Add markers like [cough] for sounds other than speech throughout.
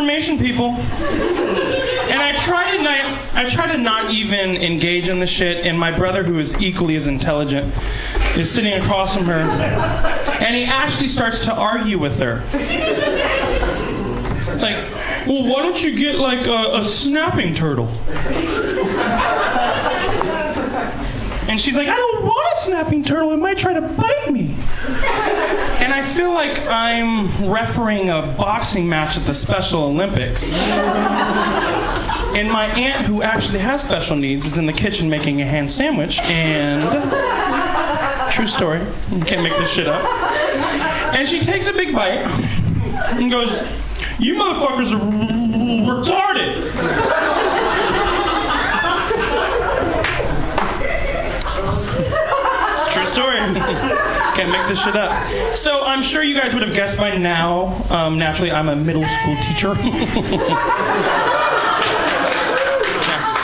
information, people. And I try to not, I try to not even engage in the shit. And my brother, who is equally as intelligent, is sitting across from her, and he actually starts to argue with her. It's like, well, why don't you get like a, a snapping turtle? And she's like, I don't want snapping turtle. It might try to bite me. And I feel like I'm refereeing a boxing match at the Special Olympics. And my aunt, who actually has special needs, is in the kitchen making a ham sandwich. And true story, you can't make this shit up. And she takes a big bite and goes, "You motherfuckers are retarded." It's a true story. Can't make this shit up. So I'm sure you guys would have guessed by now. Um, naturally, I'm a middle school teacher. [laughs] Yes.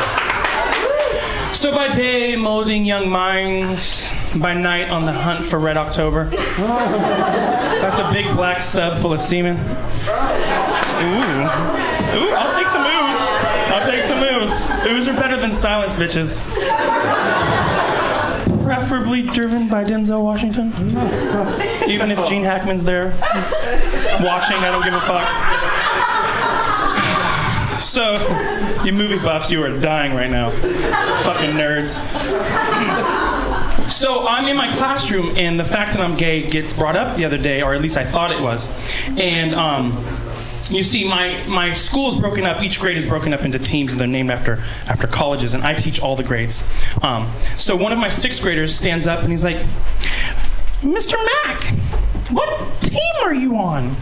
So by day, molding young minds. By night, on the hunt for Red October. That's a big black sub full of semen. Ooh. Ooh, I'll take some ooze. I'll take some ooze. Ooze are better than silence, bitches. Preferably driven by Denzel Washington. Even if Gene Hackman's there watching, I don't give a fuck. So, you movie buffs, you are dying right now. Fucking nerds. So I'm in my classroom, and the fact that I'm gay gets brought up the other day, or at least I thought it was. And um, you see, my, my school is broken up. Each grade is broken up into teams, and they're named after after colleges. And I teach all the grades. Um, so one of my sixth graders stands up, and he's like, "Mr. Mack, what team are you on?"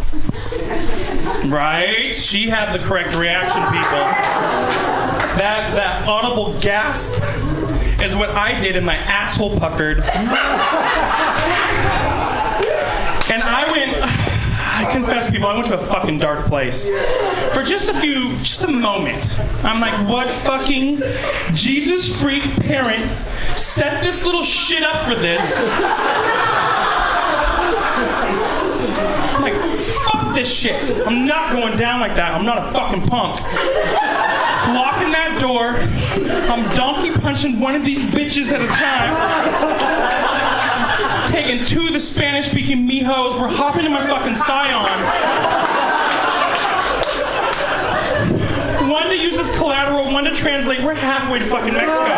Right? She had the correct reaction, people. That that audible gasp is what I did, and my asshole puckered. I confess, people, I went to a fucking dark place. For just a few, just a moment. I'm like, what fucking Jesus freak parent set this little shit up for this? I'm like, fuck this shit. I'm not going down like that. I'm not a fucking punk. Locking that door. I'm donkey punching one of these bitches at a time taking two of the Spanish speaking mijos. We're hopping in my fucking Scion. One to use as collateral, one to translate. We're halfway to fucking Mexico.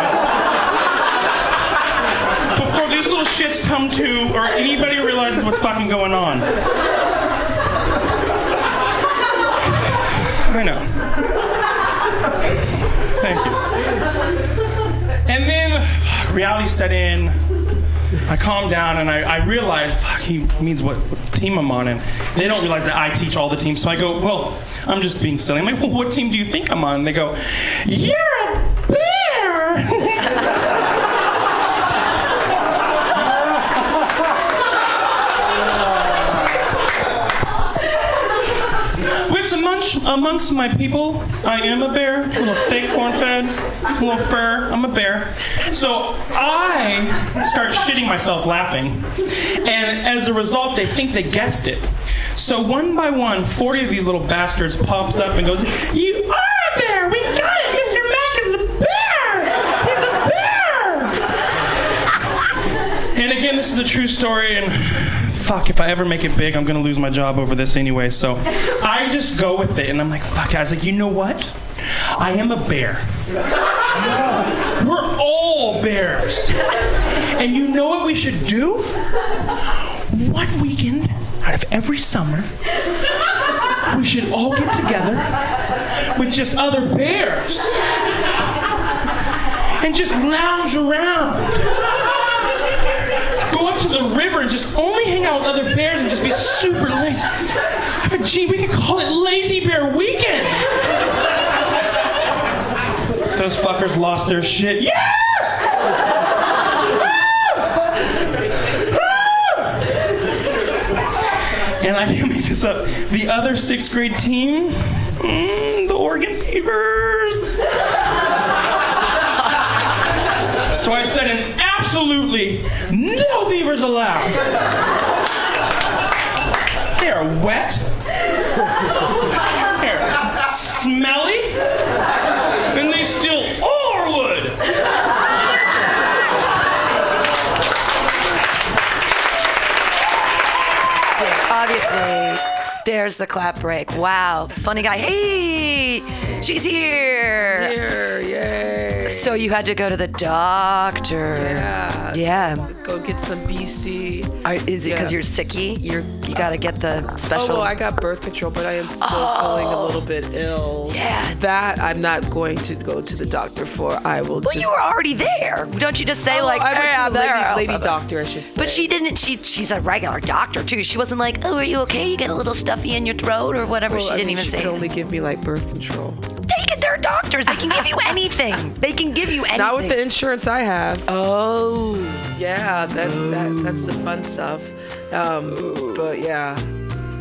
Before these little shits come to, or anybody realizes what's fucking going on. I know. Thank you. And then reality set in. I calm down and I, I realize, fuck, he means what, team I'm on. And they don't realize that I teach all the teams. So I go, well, I'm just being silly. I'm like, well, what team do you think I'm on? And they go, you're a bear. [laughs] Which amongst, amongst my people, I am a bear, a little fake corn fed, a little fur. I'm a bear. So I start shitting myself laughing. And as a result, they think they guessed it. So one by one, 40 of these little bastards pops up and goes, You are a bear! We got it! Mr. Mac is a bear! He's a bear! And again, this is a true story, and fuck, if I ever make it big, I'm gonna lose my job over this anyway. So I just go with it, and I'm like, fuck. I was like, you know what? I am a bear. We're all bears. And you know what we should do? One weekend out of every summer, we should all get together with just other bears and just lounge around go up to the river and just only hang out with other bears and just be super lazy. But gee, we could call it Lazy Bear Weekend. Those fuckers lost their shit. Yes! And I didn't make this up. The other sixth grade team, mm, the Oregon Beavers. So I said an absolutely no beavers allowed. They are wet. Here, smelly, and they steal all our wood. Obviously, there's the clap break. Wow, funny guy. Hey, she's here. Here, yay. So you had to go to the doctor. Yeah. Yeah. Go get some BC. Are, is it because Yeah. you're sicky? You're you gotta get the Oh, special. well, I got birth control, but I am still feeling a oh. little bit ill. Yeah. That I'm not going to go to the doctor for. I will well, just. you were already there. Don't you just say Oh, like, I hey, to I'm the there. lady, I'll lady stop it." doctor, I should say. But she didn't. She she's a regular doctor too. She wasn't like, oh, are you okay? You get a little stuffy in your throat or whatever. Well, she I didn't mean, even she say. could only give me like birth control. They're doctors. They can give you [laughs] anything. They can give you anything. Not with the insurance I have. Oh. Yeah, that, that that's the fun stuff. Um, but yeah,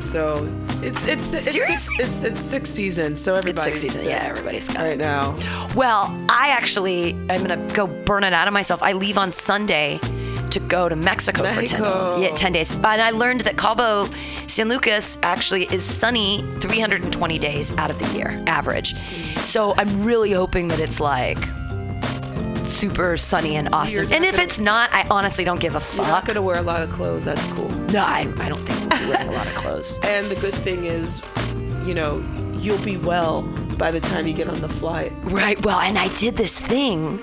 so it's it's it's six, it's it's six seasons, so everybody's it's six seasons. Yeah, everybody's got it. right now. Well, I actually, I'm gonna go burn it out of myself. I leave on Sunday to go to Mexico, for 10 Yeah, 10 days. And I learned that Cabo San Lucas actually is sunny 320 days out of the year, average. So I'm really hoping that it's like super sunny and awesome. And if gonna- it's not, I honestly don't give a You're not gonna wear a lot of clothes. That's cool. No, I, I don't think we'll be wearing a lot of [laughs] clothes. And the good thing is, you know, you'll be well by the time you get on the flight. Right. Well, and I did this thing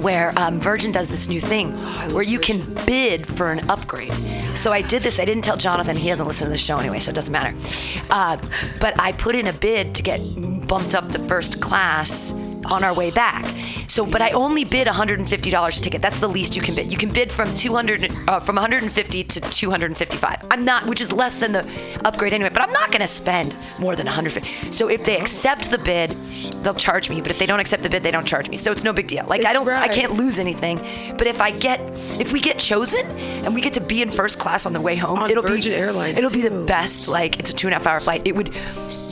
where um, Virgin does this new thing where you can bid for an upgrade. So I did this. I didn't tell Jonathan. He doesn't listen to the show anyway, so it doesn't matter. Uh, but I put in a bid to get bumped up to first class on our way back. So, but I only bid $150 a ticket. That's the least you can bid. You can bid from 200, uh, from 150 to 255. I'm not, which is less than the upgrade anyway. But I'm not going to spend more than 150. So if they accept the bid, they'll charge me. But if they don't accept the bid, they don't charge me. So it's no big deal. Like I don't, I can't lose anything. But if I get, if we get chosen and we get to be in first class on the way home, On it'll Virgin be, Airlines, it'll be the best. Like it's a two and a half hour flight. It would.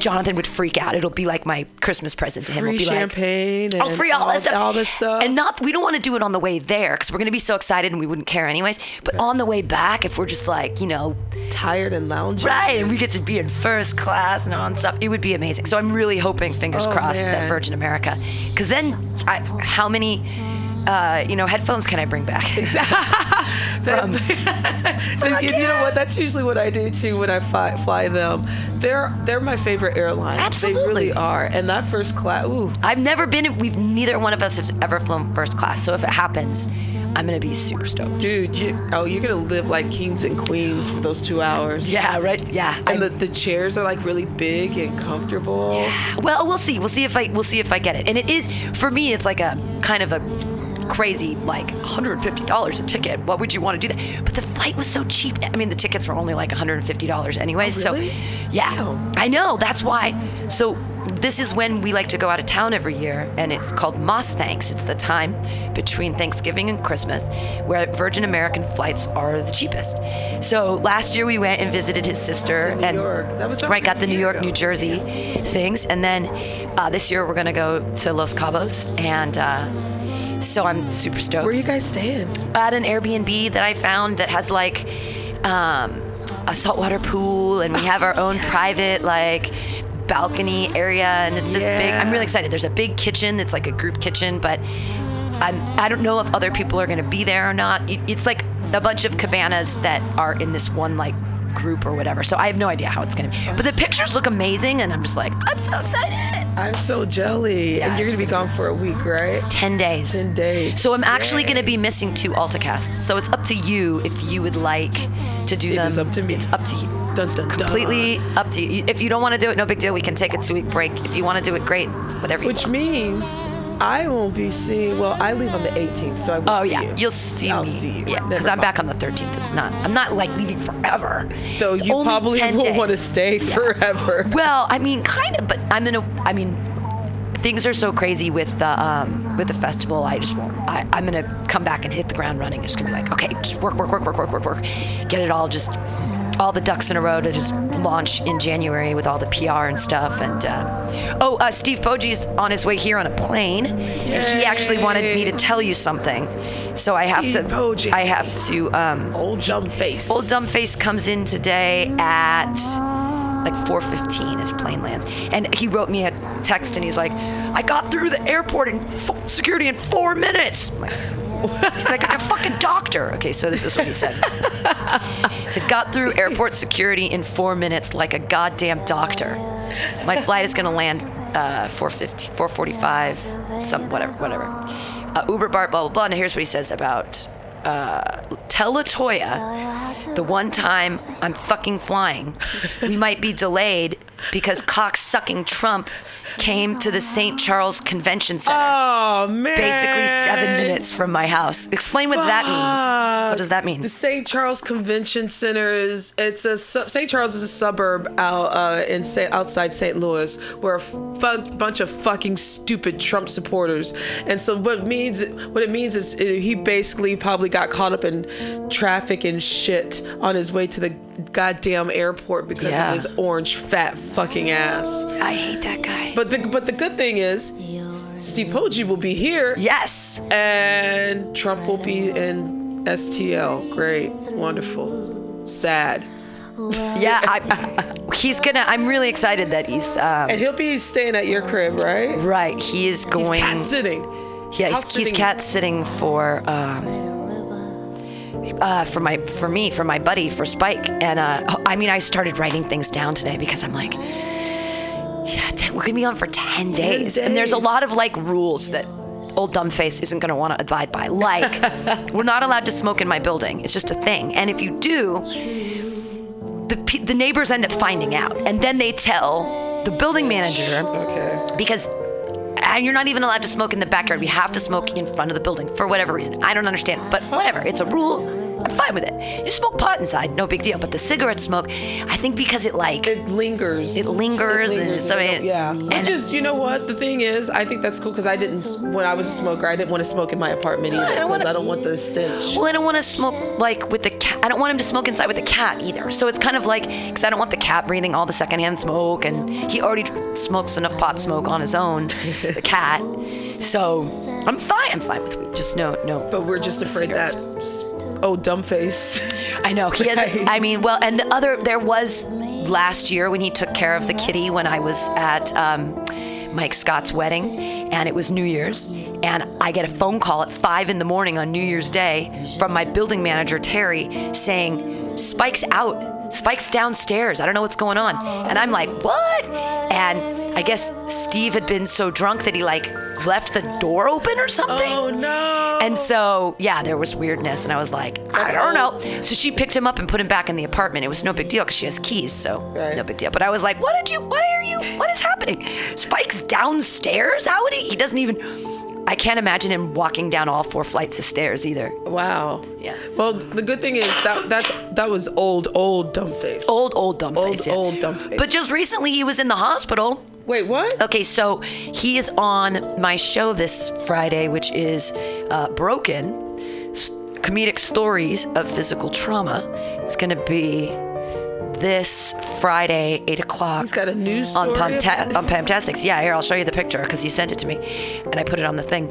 Jonathan would freak out. It'll be like my Christmas present to him. Free It'll be champagne like, oh, and free all, all- this stuff, all this stuff. and not. We don't want to do it on the way there because we're gonna be so excited and we wouldn't care anyways. But on the way back, if we're just like, you know, Tired and lounging. right, and we get to be in first class and on stuff, it would be amazing. So I'm really hoping, fingers Oh, crossed, that. Virgin America, because then, I, how many, uh, you know, headphones can I bring back? [laughs] From [laughs] you know what? That's usually what I do too when I fly, fly them. They're they're my favorite airline. Absolutely. They really are. And that first class, ooh, I've never been. We've neither one of us has ever flown first class. So if it happens, I'm gonna be super stoked. dude, you oh, you're gonna live like kings and queens for those two hours. Yeah, right. Yeah. And I- the, the chairs are like really big and comfortable. Yeah. well, we'll see. We'll see if I we'll see if I get it. And it is for me. It's like a kind of a crazy like $150 a ticket. What would you want to do that? But the flight was so cheap. I mean, the tickets were only like $150 anyways. Oh, really? So yeah, Wow. I know. That's why. So this is when we like to go out of town every year, and it's called Moss Thanks. It's the time between Thanksgiving and Christmas where Virgin American flights are the cheapest. So last year we went and visited his sister New and That was right got the New York, ago. New Jersey things, and then uh, this year we're gonna go to Los Cabos, and uh, so I'm super stoked. Where you guys staying? at an Airbnb that I found that has like um, a saltwater pool, and we have our own [laughs] private like balcony area, and it's this big. I'm really excited. There's a big kitchen that's like a group kitchen, but I'm I don't know if other people are gonna be there or not. It's like a bunch of cabanas that are in this one like group or whatever. So I have no idea how it's gonna be. But the pictures look amazing, and I'm just like I'm so excited. I'm so jelly. yeah, and you're gonna be gonna gone for a week, right? 10 days. 10 days. So I'm actually going to be missing two AltaCasts. So it's up to you if you would like to do It them. is up to me. It's up to you. Dun, dun, dun. Completely up to you. If you don't want to do it, no big deal. We can take a two week break. If you want to do it, great. Whatever you Which want. means I won't be seeing. Well, I leave on the 18th, so I will see. Oh see yeah, you. you'll see I'll me. see you. Yeah, because I'm back on the 13th. It's not. I'm not like leaving forever. Though It's you probably won't want to stay forever. [laughs] Well, I mean, kind of, but I'm gonna. I mean, things are so crazy with the um, with the festival. I just won't. I, I'm gonna come back and hit the ground running. It's gonna be like, okay, just work, work, work, work, work, work, work, get it all just all the ducks in a row to just launch in January with all the PR and stuff. And uh, oh, uh, Steve Poggi's on his way here on a plane, and he actually wanted me to tell you something. So I have Steve to. Poggi. I have to. Um, Old dumb face. Old Dumb Face comes in today at like 4:15, his plane lands, and he wrote me a text, and he's like, "I got through the airport and f- security in four minutes." I'm like, He's like a fucking doctor. Okay, so this is what he said. he said, got through airport security in four minutes like a goddamn doctor. My flight is gonna land uh, 450, 445, some whatever, whatever. Uh, Uber Bart, blah blah blah. Now here's what he says about uh, tell Latoya the one time I'm fucking flying, we might be delayed because cock sucking Trump came to the St. Charles Convention Center Oh man. basically seven minutes from my house. Explain what that means. What does that mean? The St. Charles Convention Center is it's a St. Charles is a suburb out uh, in Sa- outside St. Louis where a bunch of fucking stupid Trump supporters. And so what it means what it means is uh, he basically probably got caught up in traffic and shit on his way to the goddamn airport because Yeah. of his orange fat fucking ass. I hate that guy. But the but the good thing is Steve Poggi will be here yes, and Trump will be in STL. Great, wonderful, sad, [laughs] yeah, I, he's gonna. I'm really excited that he's um, and he'll be staying at your crib, right? right. He is going. He's cat sitting. yeah, he's, he's cat sitting for. Um, uh, for my for me for my buddy for Spike and uh, I mean I started writing things down today because I'm like yeah ten, we're gonna be on for 10 days. and there's a lot of like rules that old dumb face isn't gonna want to abide by like [laughs] we're not allowed to smoke in my building it's just a thing and if you do the the neighbors end up finding out and then they tell the building manager Okay. because and you're not even allowed to smoke in the backyard. We have to smoke in front of the building for whatever reason. I don't understand, but whatever. It's a rule. I'm fine with it. You smoke pot inside, no big deal. But the cigarette smoke, I think because it like It lingers. It lingers and lingers so and it- yeah. and- Which is, you know what? The thing is, I think that's cool because I didn't. When I was a smoker, I didn't want to smoke in my apartment either I because wanna- I don't want the stench. well, I don't want to smoke like with the cat. I don't want him to smoke inside with the cat either. So it's kind of like because I don't want the cat breathing all the secondhand smoke, and he already smokes enough pot smoke on his own, [laughs] the cat. So I'm fine. I'm fine with weed. Just no, no. But we're just afraid that oh dumb face. I know he has. I mean, well, and the other there was last year when he took care of the kitty when I was at um, Mike Scott's wedding, and it was New Year's, and I get a phone call at five in the morning on New Year's Day from my building manager Terry saying Spike's out. Spike's downstairs. I don't know what's going on. And I'm like, what? And I guess Steve had been so drunk that he like left the door open or something. oh no. And so, yeah, there was weirdness, and I was like, I don't know. So she picked him up and put him back in the apartment. It was no big deal because she has keys, so Right. no big deal. But I was like, what did you? What are you? What is happening? Spike's downstairs. How would he? He doesn't even. I can't imagine him walking down all four flights of stairs either. Wow. Yeah. Well, the good thing is that that's that was old old dumb face. Old, old dumb Old, face. yeah. old dumb face. But just recently, he was in the hospital. Wait, what? Okay, so he is on my show this Friday, which is uh, Broken Comedic Stories of Physical Trauma. It's going to be this Friday, 8 o'clock. He's got a news on, story Pamta- on Pamtastics. Yeah, here, I'll show you the picture because he sent it to me and I put it on the thing.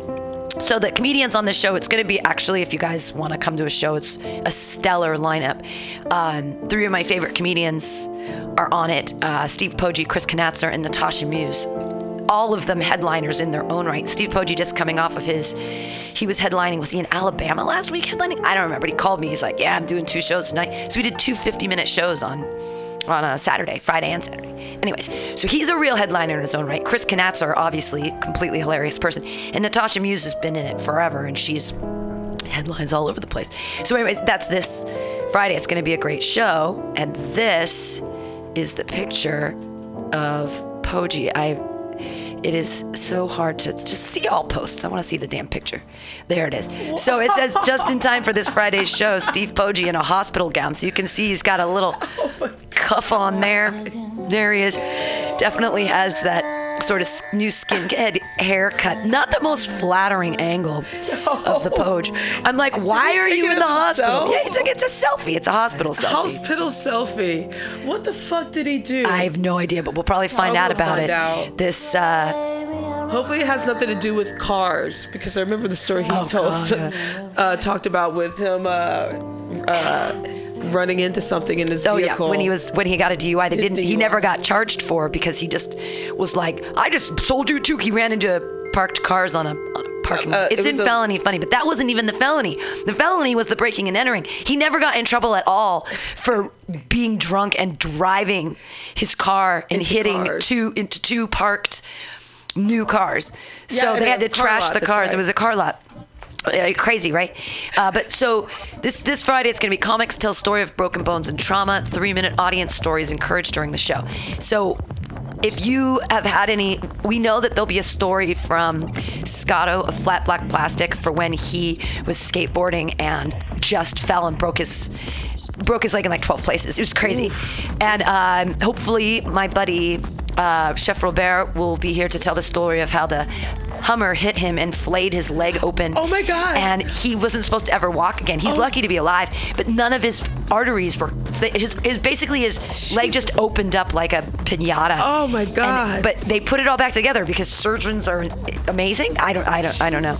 So the comedians on this show, it's going to be actually, if you guys want to come to a show, it's a stellar lineup. Um, three of my favorite comedians are on it: uh, Steve Poggi, Chris Knatzer, and Natasha Muse. All of them headliners in their own right. Steve Poggi just coming off of his, he was headlining. Was he in Alabama last week headlining? I don't remember. But he called me. He's like, "Yeah, I'm doing two shows tonight." So we did two 50-minute shows on on a Saturday, Friday and Saturday. Anyways, so he's a real headliner in his own right. Chris Knatzer, obviously, completely hilarious person. And Natasha Muse has been in it forever, and she's headlines all over the place. So, anyways, that's this Friday. It's going to be a great show. And this is the picture of Poggi. I. It is so hard to just see all posts. I want to see the damn picture. There it is. So it says just in time for this Friday's show, Steve Poggi in a hospital gown. So you can see he's got a little [laughs] oh cuff on there. There he is. Definitely has that sort of new skinhead haircut. Not the most flattering angle [laughs] of the Poge. I'm like, why are you in the hospital? himself? Yeah, it's, like, it's a selfie. It's a hospital selfie. Hospital selfie. What the fuck did he do? I have no idea, but we'll probably find I out about find it. out. This, uh, Hopefully, it has nothing to do with cars because I remember the story he told, Oh, God, [laughs] uh, talked about with him uh, uh, running into something in his Oh vehicle. yeah, when he was when he got a DUI, they didn't. He never got charged for because he just was like, I just sold you two. He ran into parked cars on a, on a parking. Uh, uh, it's it in a- felony funny, but that wasn't even the felony. The felony was the breaking and entering. He never got in trouble at all for being drunk and driving his car and Into hitting cars. two into two parked new cars. so they had to trash lot, the cars. right. It was a car lot. Uh, crazy, right? Uh, but so this this Friday, it's going to be comics tell story of broken bones and trauma. Three minute audience stories encouraged during the show. So if you have had any, we know that there'll be a story from Scotto of Flat Black Plastic for when he was skateboarding and just fell and broke his broke his leg in like 12 places. It was crazy. And um, hopefully, my buddy uh, Chef Robert will be here to tell the story of how the Hummer hit him and flayed his leg open. Oh my God. And he wasn't supposed to ever walk again. He's Oh. lucky to be alive, but none of his arteries were. His, his basically his leg just opened up like a pinata. Oh my And- God. but they put it all back together because surgeons are amazing. I don't. I don't. I don't know.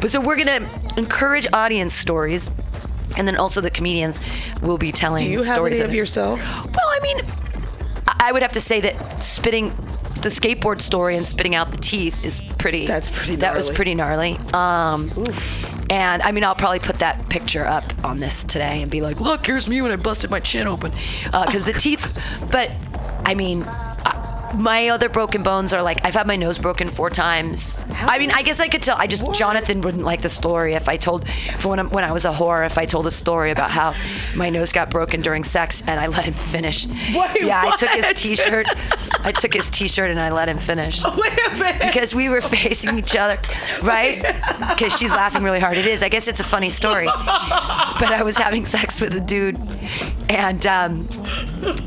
But so we're gonna encourage audience stories. And then also the comedians will be telling Do you have stories any of of yourself? Well, I mean, I would have to say that spitting the skateboard story and spitting out the teeth is pretty. That's pretty That was pretty gnarly. Um, and I mean, I'll probably put that picture up on this today and be like, "Look, here's me when I busted my chin open," because the teeth. But I mean. I- My other broken bones are like I've had my nose broken four times. I mean, I guess I could tell. I just Jonathan wouldn't like the story if I told for when, I- when I was a whore. If I told a story about how my nose got broken during sex and I let him finish. Wait, yeah, I took his? T-shirt. I took his T-shirt and I let him finish [laughs] Wait a minute. because we were facing each other, right? Because she's laughing really hard. It is. I guess it's a funny story. But I was having sex with a dude, and um,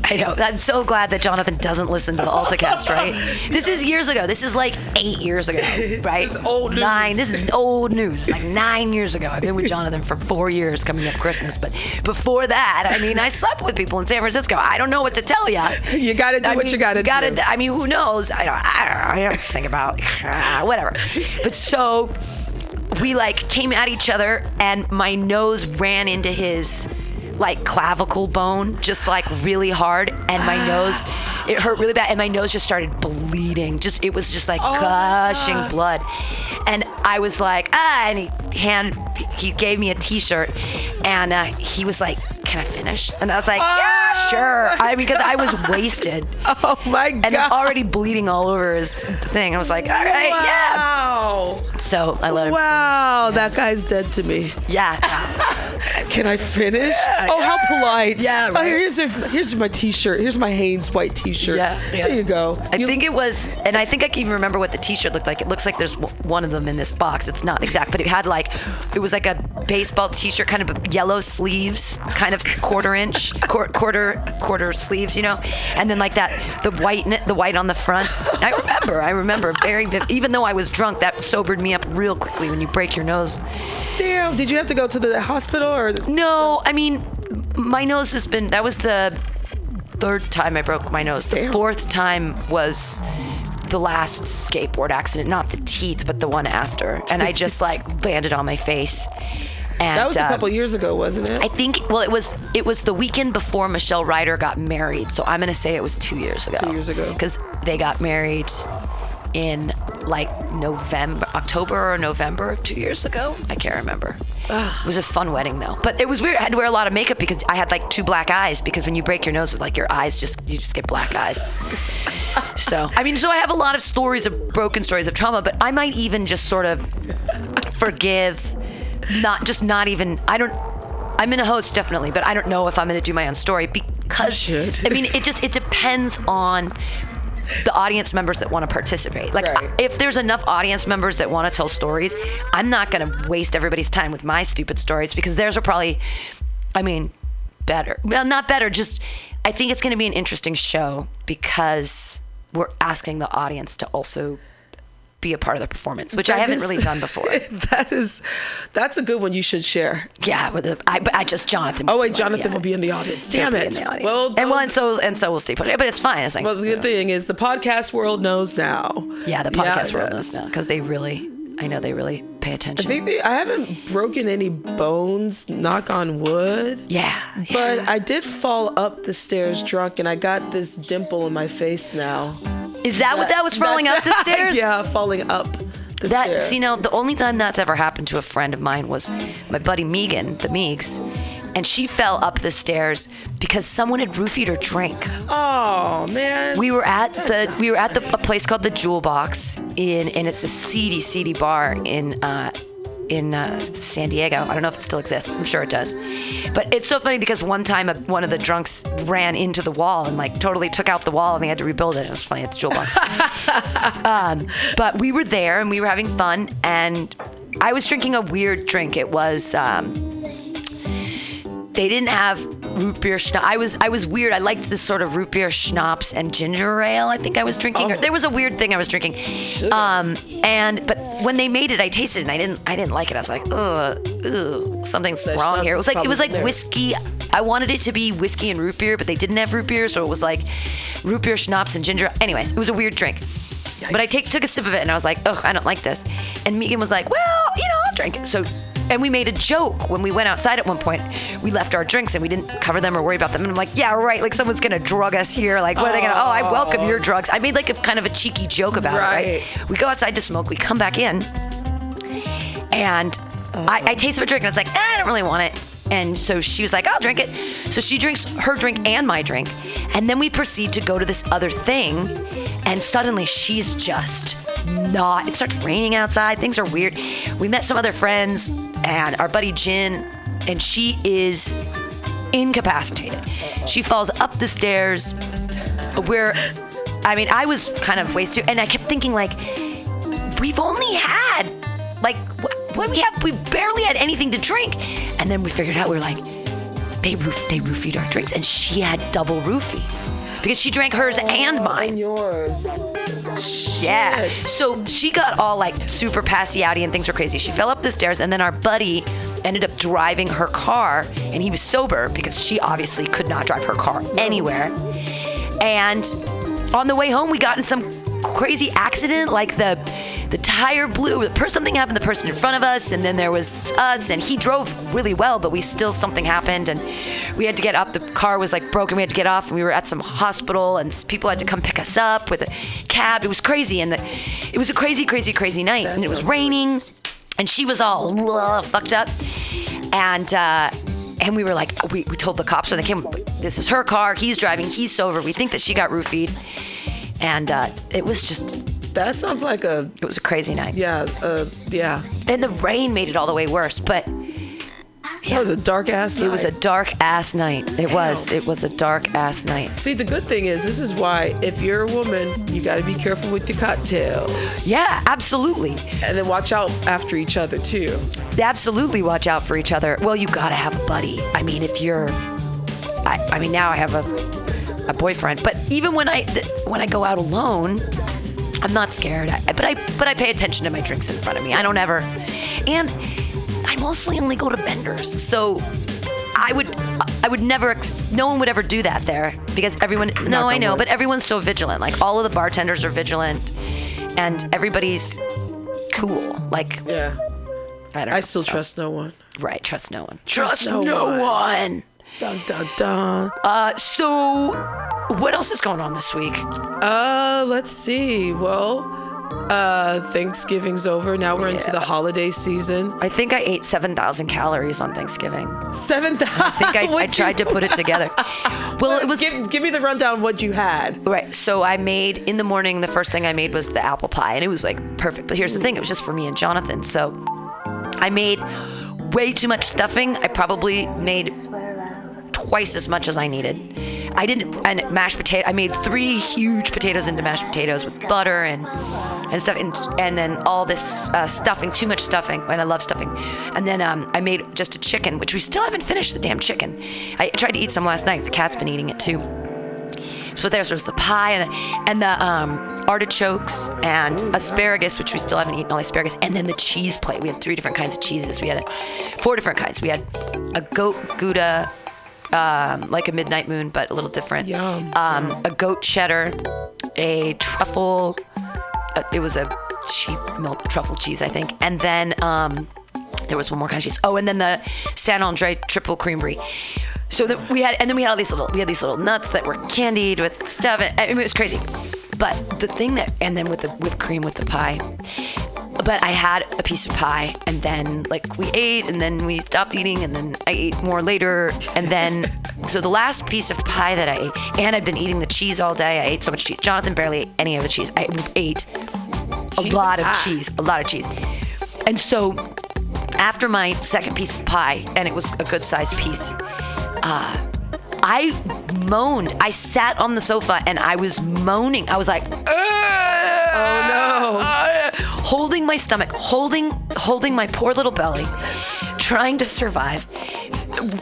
I know. I'm so glad that Jonathan doesn't listen to the AltaCast, [laughs] right? This is years ago. This is like eight years ago, [laughs] right? This is old news. Nine. This is old news. Like nine years ago. I've been with Jonathan for four years, coming up Christmas. But before that, I mean, I slept with people in San Francisco. I don't know what to tell you. You gotta do I what mean, you gotta gotta do. I mean, who knows? I don't. I don't, know. I don't think about ah, whatever. But so we like came at each other, and my nose ran into his like clavicle bone, just like really hard, and my nose it hurt really bad, and my nose just started bleeding. Just it was just like Oh, gushing blood, and I was like ah, and he hand he gave me a T-shirt, and uh, he was like, "Can I finish?" And I was like, "Yeah, Oh. sure." I mean, because I was [laughs] wasted Oh my god. and already bleeding all over his thing. I was like, all right, yeah. Wow. So I let him. Wow, that guy's dead to me. Yeah. [laughs] Can I finish? Oh, how polite. Yeah, Oh, here's a, here's my T-shirt. Here's my Hanes white T-shirt. Yeah, yeah. There you go. I You- think it was, and I think I can even remember what the T-shirt looked like. It looks like there's w- one of them in this box. It's not exact, but it had like, it was like a baseball T-shirt, kind of yellow sleeves, kind of quarter inch, [laughs] quar- quarter quarter sleeves, you know, and then like that the white the white on the front. I remember, I remember very viv- even though I was drunk, that sobered me up real quickly when you break your nose. Damn. Did you have to go to the hospital or? No, I mean, my nose has been. That was the third time I broke my nose. The Damn. fourth time was the last skateboard accident, not the teeth, but the one after. And I just like [laughs] landed on my face. And That was a uh, couple years ago, wasn't it? I think. Well, it was. It was the weekend before Michelle Ryder got married. So I'm gonna say it was two years ago. Two years ago. Because they got married in like November, October or November two years ago. I can't remember. It was a fun wedding though, but it was weird. I had to wear a lot of makeup because I had like two black eyes. Because when you break your nose, it's like your eyes just you just get black eyes. [laughs] so I mean, so I have a lot of stories of broken stories of trauma, but I might even just sort of forgive, not just not even. I don't. I'm in a host definitely, but I don't know if I'm going to do my own story because I mean, it just it depends on the audience members that want to participate. Like, Right. if there's enough audience members that want to tell stories, I'm not going to waste everybody's time with my stupid stories because theirs are probably, I mean, better. Well, not better, just I think it's going to be an interesting show because we're asking the audience to also be a part of the performance, which I haven't is- really done before. [laughs] that is, that's a good one. You should share. yeah, with the, I, I just Jonathan. Oh wait, Jonathan yeah. will be in the audience. He'll Damn be it. in the audience. Well, and well, and so and so we'll stay put. But it's fine. It's like well, the good thing is the podcast world knows now. yeah, the podcast Yeah, world knows now because they really I know they really pay I attention. think they, I haven't broken any bones, knock on wood. yeah, But yeah. I did fall up the stairs drunk, and I got this dimple in my face now. is that what that was falling up the [laughs] stairs? yeah, falling up the That stairs. see now the only time that's ever happened to a friend of mine was my buddy Megan, the Meeks, and she fell up the stairs because someone had roofied her drink. oh man. We were at the we were at the a place called the Jewel Box in and it's a seedy seedy bar in uh, in uh, San Diego. I don't know if it still exists. I'm sure it does. But it's so funny because one time a, one of the drunks ran into the wall and like totally took out the wall and they had to rebuild it. It was funny at the Jewel Box. [laughs] um, but we were there and we were having fun and I was drinking a weird drink. It was. Um, they didn't have root beer schnapps. I was I was weird. I liked this sort of root beer schnapps and ginger ale. I think I was drinking. Or there was a weird thing I was drinking. Um, and but when they made it, I tasted it and I didn't I didn't like it. I was like, ugh, ugh something's That wrong here. It was like it was like there. whiskey. I wanted it to be whiskey and root beer, but they didn't have root beer, so it was like root beer schnapps and ginger. Anyways, it was a weird drink. But I take, took a sip of it and I was like, ugh, I don't like this. And Megan was like, well, you know, I'll drink it. So, and we made a joke when we went outside at one point. We left our drinks and we didn't cover them or worry about them. And I'm like, yeah, right. Like someone's gonna drug us here. Like, what are they gonna? Oh, I welcome your drugs. I made like a kind of a cheeky joke about it. Right. Right. We go outside to smoke. We come back in, and I, I tasted a drink and I was like, eh, I don't really want it. And so she was like, I'll drink it. So she drinks her drink and my drink. And then we proceed to go to this other thing. And suddenly she's just not. It starts raining outside. Things are weird. We met some other friends and our buddy Jin, and she is incapacitated. She falls up the stairs. We're, I mean, I was kind of wasted. And I kept thinking, like, we've only had like wh- what we have we barely had anything to drink and then we figured out we were like they roof they roofied our drinks and she had double roofie because she drank hers oh, and And mine. yours. yeah. Shit. so she got all like super passy outy and things were crazy. She fell up the stairs and then our buddy ended up driving her car and he was sober because she obviously could not drive her car anywhere. And on the way home we got in some crazy accident like the the tire blew something happened to the person in front of us and then there was us and he drove really well but we still something happened and we had to get up the car was like broken we had to get off and we were at some hospital and people had to come pick us up with a cab it was crazy and the, it was a crazy crazy crazy night and it was raining and she was all ugh, fucked up and uh and we were like we, we told the cops when they came this is her car he's driving he's sober we think that she got roofied and uh, it was just That sounds like a it was a crazy night. Yeah, uh, yeah. and the rain made it all the way worse but That was a dark ass night. it was a dark ass night. It was. It was a dark ass night. See, the good thing is, this is why if you're a woman, you got to be careful with your cocktails, yeah absolutely. And then watch out after each other too. absolutely watch out for each other. Well you gotta have a buddy. I mean if you're i, I mean now i have a, a boyfriend but even when i th- when i go out alone i'm not scared I, but i but i pay attention to my drinks in front of me i don't ever and i mostly only go to Bender's so I would, I would never. No one would ever do that there because everyone. No, I know, wood. but everyone's so vigilant. Like all of the bartenders are vigilant, and everybody's cool. Like Yeah, I don't. I still so- trust no one. Right, trust no one. Trust no one. one. Dun dun dun. Uh, so what else is going on this week? Uh, let's see. Well, uh, Thanksgiving's over. Now we're into the holiday season. I think I ate seven thousand calories on Thanksgiving. Seven thousand. I think I, I tried to put it [laughs] together. Well, it was Give, give me the rundown of what you had. right. So I made in the morning. The first thing I made was the apple pie, and it was like perfect. But here's the thing: it was just for me and Jonathan. So I made way too much stuffing. I probably made twice as much as I needed. I didn't and mashed potato. I made three huge potatoes into mashed potatoes with butter and and stuff, and, and then all this uh, stuffing, too much stuffing, and I love stuffing. And then um, I made just a chicken, which we still haven't finished the damn chicken. I tried to eat some last night. The cat's been eating it too. So there was the pie and the, and the um, artichokes and asparagus, which we still haven't eaten all the asparagus, and then the cheese plate. We had three different kinds of cheeses. We had four different kinds. We had a goat gouda, um, like a midnight moon, but a little different. Yum. Um, a goat cheddar, a truffle. Uh, it was a sheep milk truffle cheese, I think. And then um, there was one more kind of cheese. Oh, and then the San Andre triple cream brie. So that we had, and then we had all these little, we had these little nuts that were candied with stuff. And, I mean, it was crazy. But the thing that, and then with the whipped cream with the pie. But I had a piece of pie, and then like we ate, and then we stopped eating, and then I ate more later, and then so the last piece of pie that I ate, and I'd been eating the cheese all day. I ate so much cheese. Jonathan barely ate any of the cheese. I ate a Cheese lot of pie. cheese, a lot of cheese. And so after my second piece of pie, and it was a good sized piece, uh, I moaned. I sat on the sofa and I was moaning. I was like, oh no. holding my stomach, holding holding my poor little belly, trying to survive.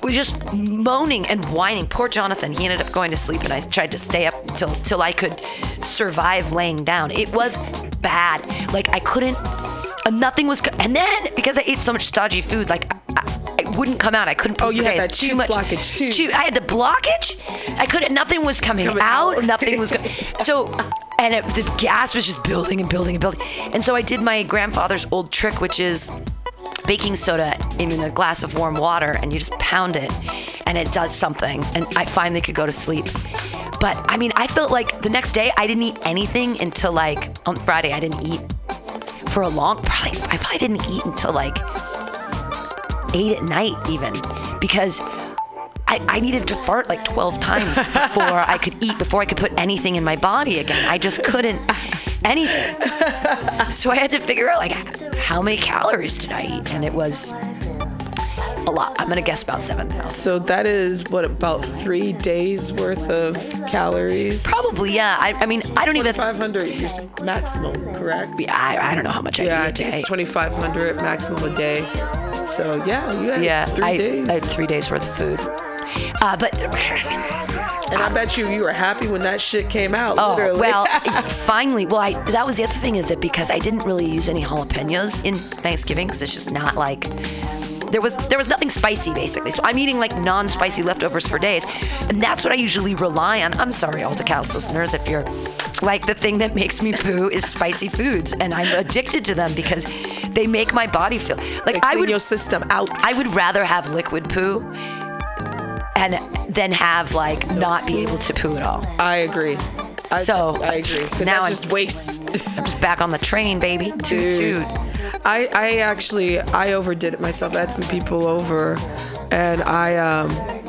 We Just moaning and whining. Poor Jonathan. He ended up going to sleep, and I tried to stay up till till I could survive laying down. It was bad. Like I couldn't. Uh, nothing was. Co- and then because I ate so much stodgy food, like I, I wouldn't come out. I couldn't. Oh, you had that Too much- blockage, too. I had the blockage. I couldn't. Nothing was coming, Coming out. out. Nothing was. Go- so, and it, the gas was just building and building and building. And so I did my grandfather's old trick, which is baking soda in a glass of warm water, and you just pound it, and it does something. And I finally could go to sleep. But I mean, I felt like the next day I didn't eat anything until like on Friday. I didn't eat for a long. Probably I probably didn't eat until like eight at night even because I, I needed to fart like 12 times before I could eat, before I could put anything in my body again. I just couldn't anything. So I had to figure out like how many calories did I eat? And it was a lot. I'm gonna guess about 7,000. So that is what about three days worth of calories. Probably, yeah. I, I mean, I don't even. 500 your maximum, correct? I, I don't know how much I Yeah, eat a day. it's 2,500 maximum a day. So yeah, you had yeah, three I, days. I had three days worth of food. Uh, but and I bet you you were happy when that shit came out. Oh literally. well, [laughs] finally. Well, I, that was the other thing is that because I didn't really use any jalapenos in Thanksgiving because it's just not like there was there was nothing spicy basically. So I'm eating like non-spicy leftovers for days, and that's what I usually rely on. I'm sorry, all Callus listeners, if you're like the thing that makes me poo is spicy foods, and I'm addicted to them because they make my body feel like I would your system out. I would rather have liquid poo and then have like not be able to poo at all. I agree. I, So, I agree because now that's I'm- just waste. I'm just back on the train, baby. Toot toot. I, I actually I overdid it myself. I had some people over, and I um,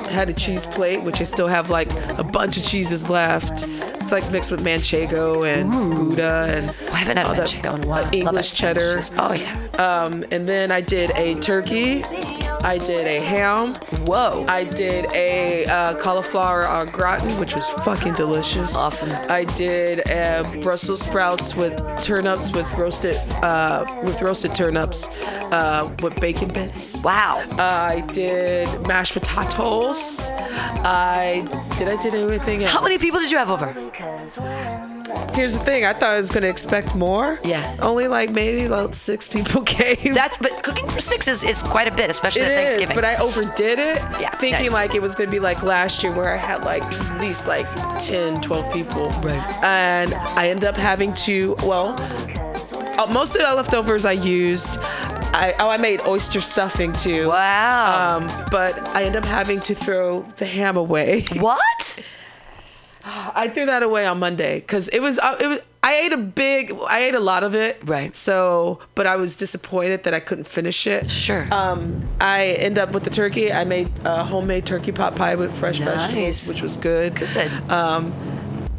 had a cheese plate, which I still have like a bunch of cheeses left. It's like mixed with manchego and gouda and I haven't had manchego in a while. English cheddar. Oh yeah. Um, and then I did a turkey. I did a ham. Whoa. I did a uh, cauliflower au gratin, which was fucking delicious. Awesome. I did uh, Brussels sprouts with turnips with roasted uh, with roasted turnips uh, with bacon bits. wow. I did mashed potatoes. I did I did anything else? How many people did you have over? Here's the thing. I thought I was gonna expect more. Yeah. Only like maybe about six people [laughs] came. That's but cooking for six is, is quite a bit, especially It at is, Thanksgiving. but I overdid it, Yeah, thinking yeah. like it was gonna be like last year where I had like at least like 10, 12 people. Right. And I ended up having to, well, uh, most of the leftovers I used. I, oh, I made oyster stuffing too. wow. Um, but I end up having to throw the ham away. [laughs] what? I threw that away on Monday because it was uh, it was I ate a big I ate a lot of it. Right. So, but I was disappointed that I couldn't finish it. Sure. Um, I end up with the turkey. I made a homemade turkey pot pie with fresh Nice. vegetables, which was good. Good. Um,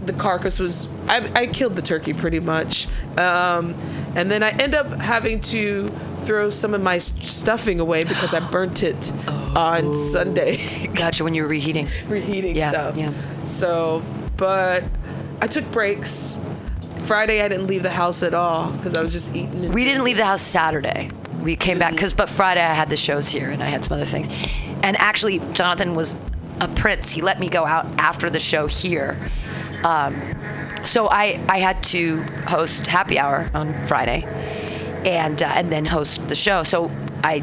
the carcass was I, I killed the turkey pretty much, um, and then I end up having to throw some of my stuffing away because I burnt it on Sunday. Gotcha. When you were reheating. [laughs] reheating Yeah, stuff. yeah. So, but I took breaks. Friday I didn't leave the house at all because I was just eating. We didn't leave the house Saturday. We came back because, but Friday I had the shows here and I had some other things. And actually, Jonathan was a prince. He let me go out after the show here. Um, so I, I had to host happy hour on Friday, and uh, and then host the show. So I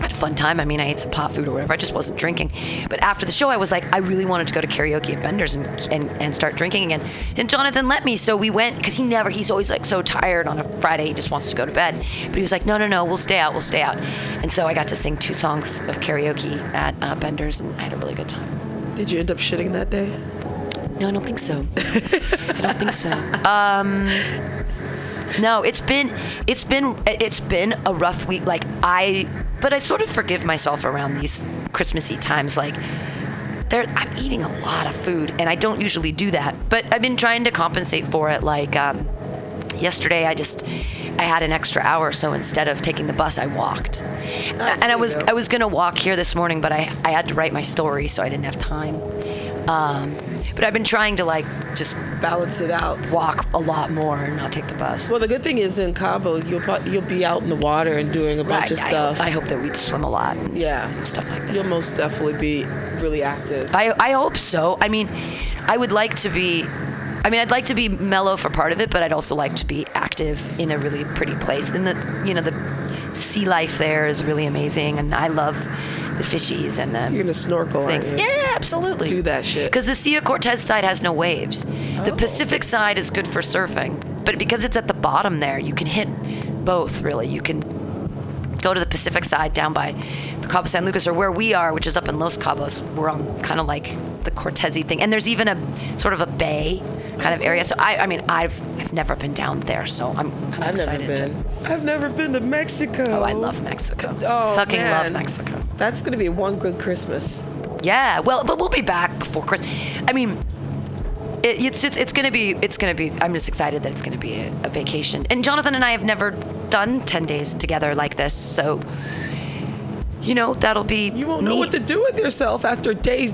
had a fun time. I mean, I ate some pot food or whatever. I just wasn't drinking. But after the show, I was like, I really wanted to go to karaoke at Bender's and, and, and start drinking again. And Jonathan let me, so we went because he never, he's always like so tired on a Friday. He just wants to go to bed. But he was like, no, no, no, we'll stay out, we'll stay out. And so I got to sing two songs of karaoke at uh, Bender's and I had a really good time. Did you end up shitting that day? No, I don't think so. [laughs] I don't think so. Um, no, it's been it's been it's been a rough week. Like I, but I sort of forgive myself around these Christmassy times. Like there, I'm eating a lot of food, and I don't usually do that. But I've been trying to compensate for it. Like um, yesterday, I just I had an extra hour, so instead of taking the bus, I walked. Nice, and I was go. I was gonna walk here this morning, but I I had to write my story, so I didn't have time. Um, but I've been trying to like just Balance it out. walk a lot more and not take the bus. Well, the good thing is in Cabo, you'll you'll be out in the water and doing a bunch Right, of I stuff. hope- I, hope that we swim a lot and yeah, stuff like that. you'll most definitely be really active. I, I hope so. I mean, I would like to be. I mean, I'd like to be mellow for part of it, but I'd also like to be active in a really pretty place. And the, you know, the sea life there is really amazing, and I love the fishies and the You're gonna snorkel, things. Yeah, absolutely. Do that shit. Because the Sea Cortez side has no waves. The Oh. Pacific side is good for surfing, but because it's at the bottom there, you can hit both. Really, you can go to the Pacific side down by the Cabo San Lucas or where we are, which is up in Los Cabos. We're on kind of like the Cortezi thing, and there's even a sort of a bay kind of area. So I, I mean, I've I've never been down there, so I'm kind of I've excited never been. I've never been to Mexico. Oh, I love Mexico. Oh, Fucking love. Mexico. That's gonna be one good Christmas. Yeah, well, but we'll be back before Christmas. I mean, it, it's just it's gonna be it's gonna be. I'm just excited that it's gonna be a, a vacation. And Jonathan and I have never done ten days together like this, so you know that'll be. You won't know what to do with yourself after day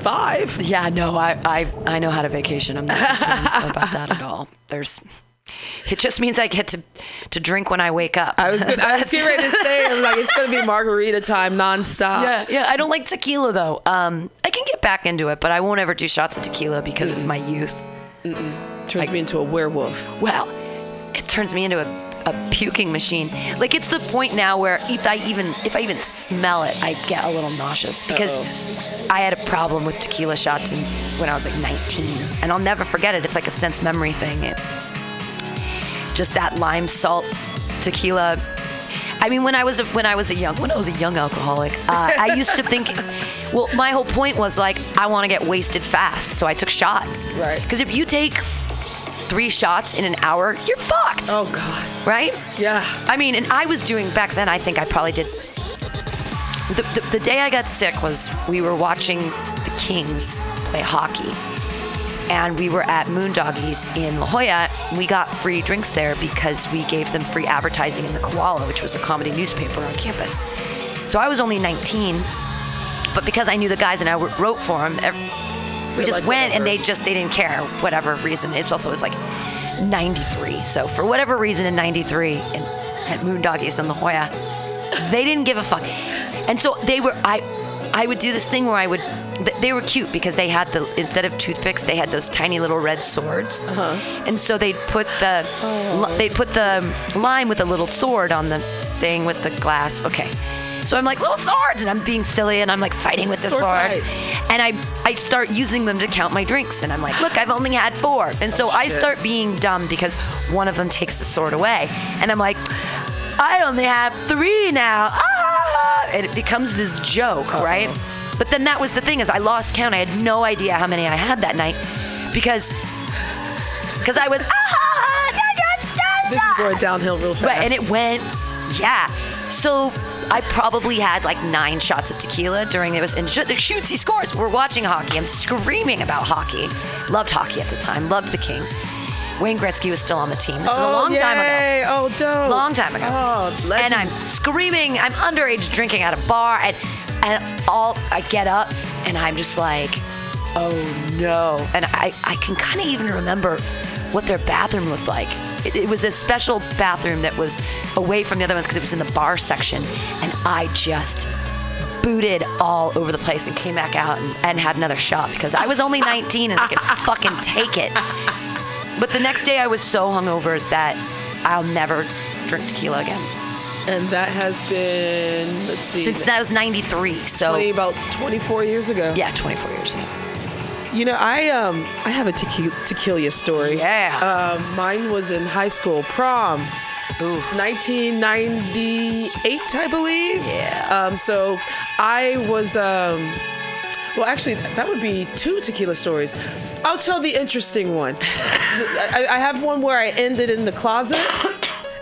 five. Yeah, no, I I I know how to vacation. I'm not concerned [laughs] about that at all. There's. It just means I get to to drink when I wake up. I was gonna, I was getting ready to say, I'm like, it's gonna be margarita time nonstop. Yeah, yeah. I don't like tequila though. Um, I can get back into it, but I won't ever do shots of tequila because of my youth. Turns me into a werewolf. Well, it turns me into a, a puking machine. Like it's the point now where if I even if I even smell it, I get a little nauseous because I had a problem with tequila shots in, when I was like 19, and I'll never forget it. It's like a sense memory thing. It, just that lime salt tequila. I mean, when I was a, when I was a young when I was a young alcoholic, uh, I used to think. [laughs] Well, my whole point was like I want to get wasted fast, so I took shots. Right. Because if you take three shots in an hour, you're fucked. Oh God. Right? Yeah. I mean, and I was doing back then. I think I probably did. The, the, the day I got sick was we were watching the Kings play hockey, and we were at Moondoggies in La Jolla. We got free drinks there because we gave them free advertising in the Koala, which was a comedy newspaper on campus. So I was only 19, but because I knew the guys and I wrote for them, we just like, went and they just they didn't care whatever reason. It's also it was like 93. So for whatever reason in 93 in, at Moondoggies in La Jolla, they didn't give a fuck. And so they were I I would do this thing where I would they were cute because they had the instead of toothpicks they had those tiny little red swords. Uh-huh. And so they'd put the li- they'd put the lime with a little sword on the thing with the glass. Okay. So I'm like little swords, and I'm being silly, and I'm like fighting with the Sword sword, and I I start using them to count my drinks, and I'm like, look, I've only had four, and so I start being dumb because one of them takes the sword away, and I'm like, I only have three now, ah! and it becomes this joke, right? But then that was the thing is I lost count. I had no idea how many I had that night because because I was ah, This is going downhill real fast. Right, and it went, yeah. So I probably had like nine shots of tequila during it was and sh- shoots. He scores. We're watching hockey. I'm screaming about hockey. Loved hockey at the time. Loved the Kings. Wayne Gretzky was still on the team. This is a Oh, long time ago. yay. Oh, dope. Long time ago. Oh, and. I'm screaming. I'm underage drinking at a bar, and and all I get up, and I'm just like, oh no. And I I can kind of even remember what their bathroom looked like. It, it was a special bathroom that was away from the other ones because it was in the bar section, and I just booted all over the place and came back out and, and had another shot because I was only 19 and I could [laughs] fucking take it. But the next day I was so hungover that I'll never drink tequila again. and that has been let's see, Since that was 93. So, 20, about 24 years ago. yeah, 24 years ago. You know, I um I have a tequila, tequila story. Yeah. Um, mine was in high school prom. Ooh. 1998, I believe. Yeah. Um, so I was, um, well, actually, that would be two tequila stories. I'll tell the interesting one. [laughs] I, I have one where I ended in the closet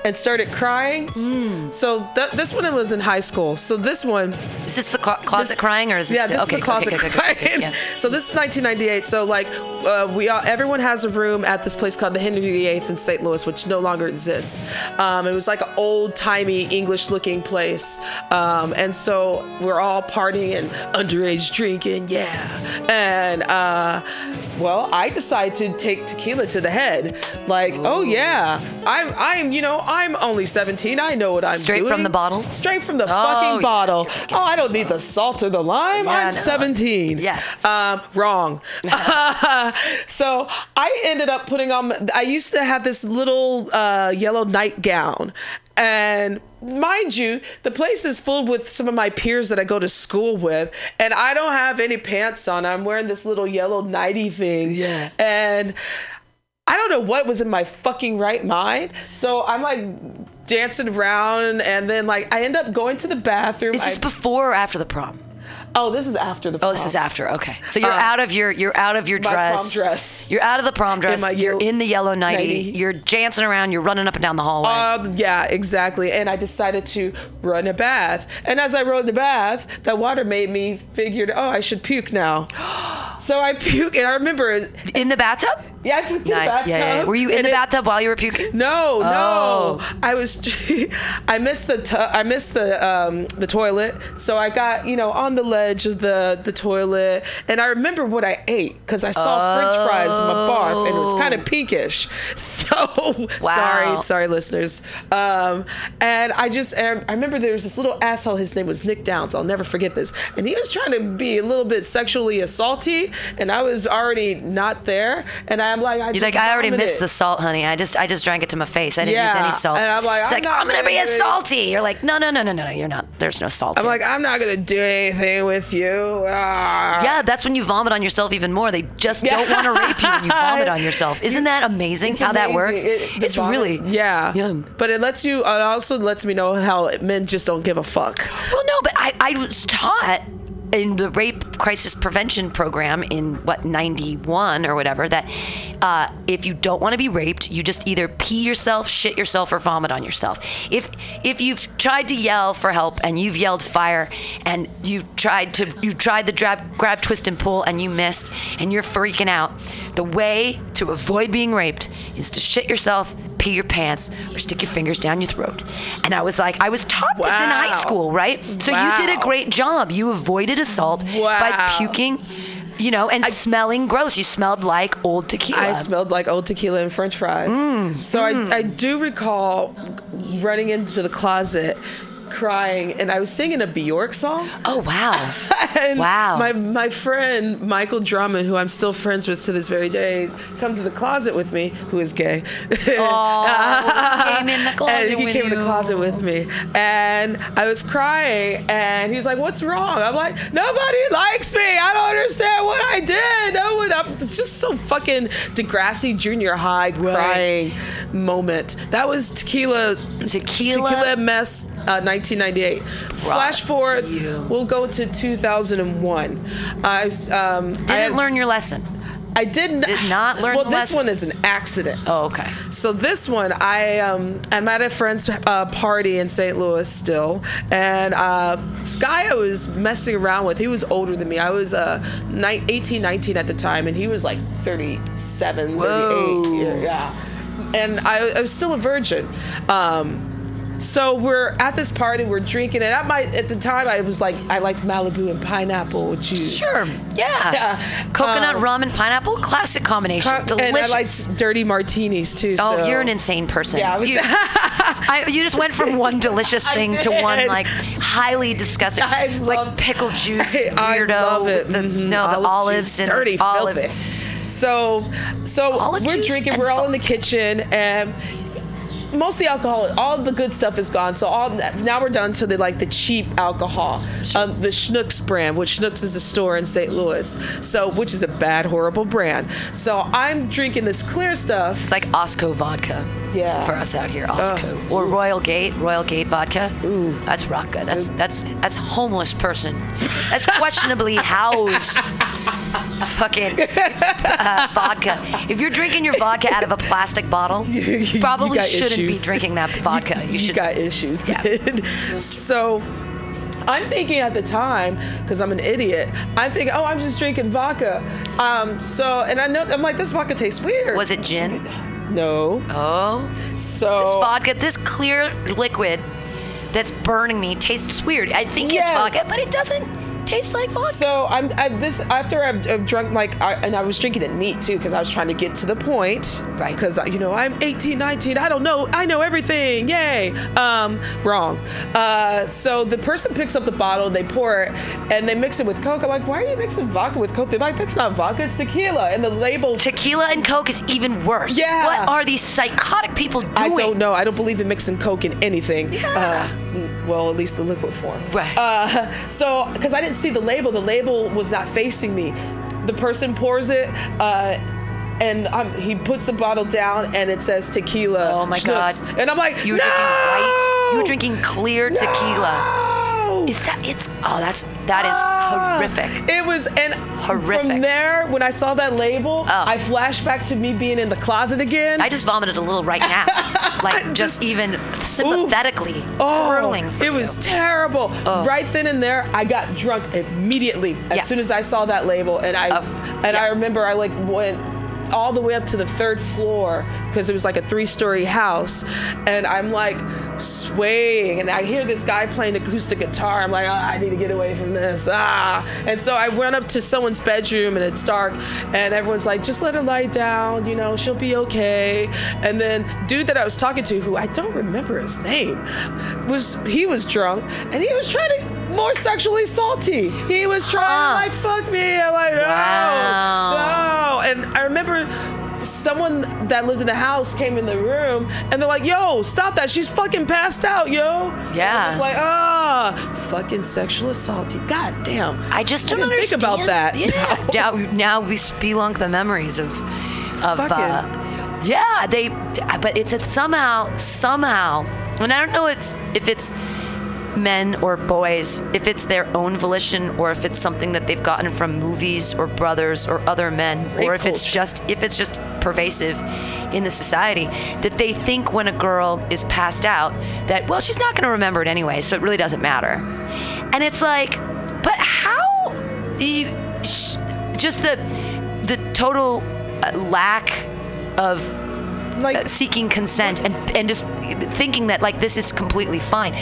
and started crying. Hmm. So th- this one was in high school. So this one, Is this the clo- closet This- crying or is this yeah, this okay, is the closet okay, crying. yeah. So this is 1998. So like, uh, we all, everyone has a room at this place called the Henry VIII in St. Louis, which no longer exists. Um, it was like an old timey English looking place, um, and so we're all partying and underage drinking, yeah. And uh, well, I decided to take tequila to the head, like, oh yeah, I'm, I'm, you know, I'm only 17. I know what I'm Straight doing. from the bottle? Straight from the Oh, fucking yeah, bottle. Oh, I don't need the salt or the lime. Yeah, I'm no. 17. Yeah. Um, wrong. [laughs] [laughs] so I ended up putting on, I used to have this little uh, yellow nightgown. And mind you, the place is full with some of my peers that I go to school with. And I don't have any pants on. I'm wearing this little yellow nighty thing. Yeah. And I don't know what was in my fucking right mind. So I'm like dancing around and then like I end up going to the bathroom. Is this I- before or after the prom? Oh, this is after the Oh, this is after. Okay, so you're Uh, out of your you're out of your my dress. prom dress. You're out of the prom dress. In my you're in the yellow nighty. nightie. You're dancing around. You're running up and down the hallway. Um, yeah, exactly. And I decided to run a bath. And as I rode the bath, that water made me figured, oh, I should puke now. [gasps] so I puke, and I remember, in the bathtub. Yeah, I puked in the Nice. bathtub. Yeah, yeah. Were you in and the it- bathtub while you were puking? No, Oh. no. I was. [laughs] I missed the. Tu- I missed the um, the toilet. So I got you know on the ledge of the the toilet, and I remember what I ate because I saw French fries in my barf, and it was kind of pinkish. [laughs] So Wow. sorry, sorry, listeners. Um, and I just I remember there was this little asshole. His name was Nick Downs. I'll never forget this. And he was trying to be a little bit sexually assaulty, and I was already not there. And I'm like, I You're like, I already missed the salt, honey. I just, I just drank it to my face. I didn't use any salt. and I'm like, it's I'm like, I'm gonna gonna be a do it. salty. You're like, no, no, no, no, no, no. You're not. There's no salt. I'm here. like, I'm not gonna do anything with you. Ah. yeah, that's when you vomit on yourself even more. They just don't want to rape you when you vomit on [laughs] yourself. Isn't that amazing It's how that works? It- it's vomit- really yeah. Yeah. But it lets you. It also lets me know how men just don't give a fuck. Well, no, but I, I was taught in the rape crisis prevention program in what 91 or whatever that uh, if you don't want to be raped you just either pee yourself shit yourself or vomit on yourself. If if you've tried to yell for help and you've yelled fire and you've tried to you tried the grab, grab twist and pull and you missed and you're freaking out the way to avoid being raped is to shit yourself pee your pants or stick your fingers down your throat. And i was like i was taught this in high school right? So you did a great job. You avoided assault by puking, you know, and smelling gross. You smelled like old tequila. I smelled like old tequila and French fries. Mm, so I, I do recall running into the closet, crying, and I was singing a Bjork song. oh wow. [laughs] And Wow. My my friend Michael Drummond, who I'm still friends with to this very day, comes to the closet with me, who is gay. Oh, [laughs] came in the closet and he came in the closet with me, and I was crying, and he's like, "What's wrong?" I'm like, "Nobody likes me. I don't understand what I did. No one." I'm just so fucking Degrassi Junior High crying moment. That was tequila. Tequila? Tequila mess. Uh, 1998. Flash forward, we'll go to 2001. I um, Didn't I had- learn your lesson. I didn't. did not learn Well, this one is an accident. Oh, okay. So this one, I um, I'm at a friend's uh, party in St. Louis still, and uh, this guy I was messing around with, he was older than me. I was uh, ni- 18, 19 at the time, and he was like 37, 38. Whoa. Yeah, yeah. And I, I was still a virgin. Um, so we're at this party, we're drinking, and at my at the time I was like I liked Malibu and pineapple juice. Sure. Yeah. Yeah. Coconut Um, rum and pineapple, classic combination. Co- Delicious. And I like dirty martinis too. Oh, so- you're an insane person. Yeah, I you, [laughs] [laughs] I, you just went from one delicious [laughs] thing to one like highly disgusting, I like love- pickle juice I weirdo. love it. The, Mhm. No, the Olive olives juice, and dirty, olive. filthy. So, so Olive we're drinking. We're all in the kitchen, and most of the alcohol, all the good stuff is gone. So all now we're down to the like the cheap alcohol, um, the Schnucks brand, which Schnucks is a store in St. Louis. So which is a bad, horrible brand. So I'm drinking this clear stuff. It's like Osco vodka. Yeah. For us out here, Osco or Royal Gate, Royal Gate vodka. Ooh. That's rock good. That's that's that's homeless person. That's questionably [laughs] housed. Fucking uh, vodka. If you're drinking your vodka out of a plastic bottle, [laughs] you probably [laughs] got shouldn't issues. be drinking that vodka. You, You should. got issues. Yeah. [laughs] so I'm thinking at the time, because I'm an idiot, I'm thinking, oh, I'm just drinking vodka. Um, so, and I know, I'm like, this vodka tastes weird. Was it gin? No. Oh, So. this vodka, this clear liquid that's burning me tastes weird. I think Yes. it's vodka, but it doesn't taste like vodka. So I'm I, this after I've, I've drunk like I, and I was drinking it neat too because I was trying to get to the point. Right. Because you know I'm 18, 19. I don't know. I know everything. Yay. Um, wrong. Uh, so the person picks up the bottle, they pour it, and they mix it with Coke. I'm like, why are you mixing vodka with Coke? They're like, that's not vodka. It's tequila. And the label. Tequila and Coke is even worse. Yeah. What are these psychotic people doing? I don't know. I don't believe in mixing Coke in anything. Yeah. Uh, well, at least the liquid form. Right. Uh, so, because I didn't see the label, the label was not facing me. The person pours it, uh, and um, he puts the bottle down, and it says tequila. Oh my Schnucks. God. And I'm like, You were no! drinking white. You were drinking clear tequila. No! Is that it's oh that's that is Ah. horrific. It was, and Horrific. from there, when I saw that label, Oh. I flashed back to me being in the closet again. I just vomited a little right now. [laughs] like just, even sympathetically Oh, hurling for it was terrible. Oh. Right then and there, I got drunk immediately as Yeah. soon as I saw that label, and I Oh, and I remember I like went all the way up to the third floor because it was like a three-story house, and I'm like swaying, and I hear this guy playing acoustic guitar. I'm like, oh, I need to get away from this. Ah, and so I went up to someone's bedroom, and it's dark, and everyone's like, just let her lie down, you know, she'll be okay. And then dude that I was talking to, who I don't remember his name, was he was drunk, and he was trying to more sexually salty. He was trying Huh. to like fuck me. I'm like, no, Wow. no. And I remember someone that lived in the house came in the room and they're like, yo, stop that. She's fucking passed out, yo. Yeah. I was like, ah, fucking sexual assaulty. God damn. I just don't I think about that. [laughs] Yeah. [laughs] now, now we spelunk the memories of, of uh, yeah. They, but it's a, somehow, somehow, and I don't know if it's, if it's men or boys, if it's their own volition or if it's something that they've gotten from movies or brothers or other men, Rape or if it's just if it's just pervasive in the society that they think when a girl is passed out that well she's not going to remember it anyway, so it really doesn't matter. And it's like, but how? You, sh- just the the total uh, lack of Like, uh, seeking consent and and just thinking that like this is completely fine.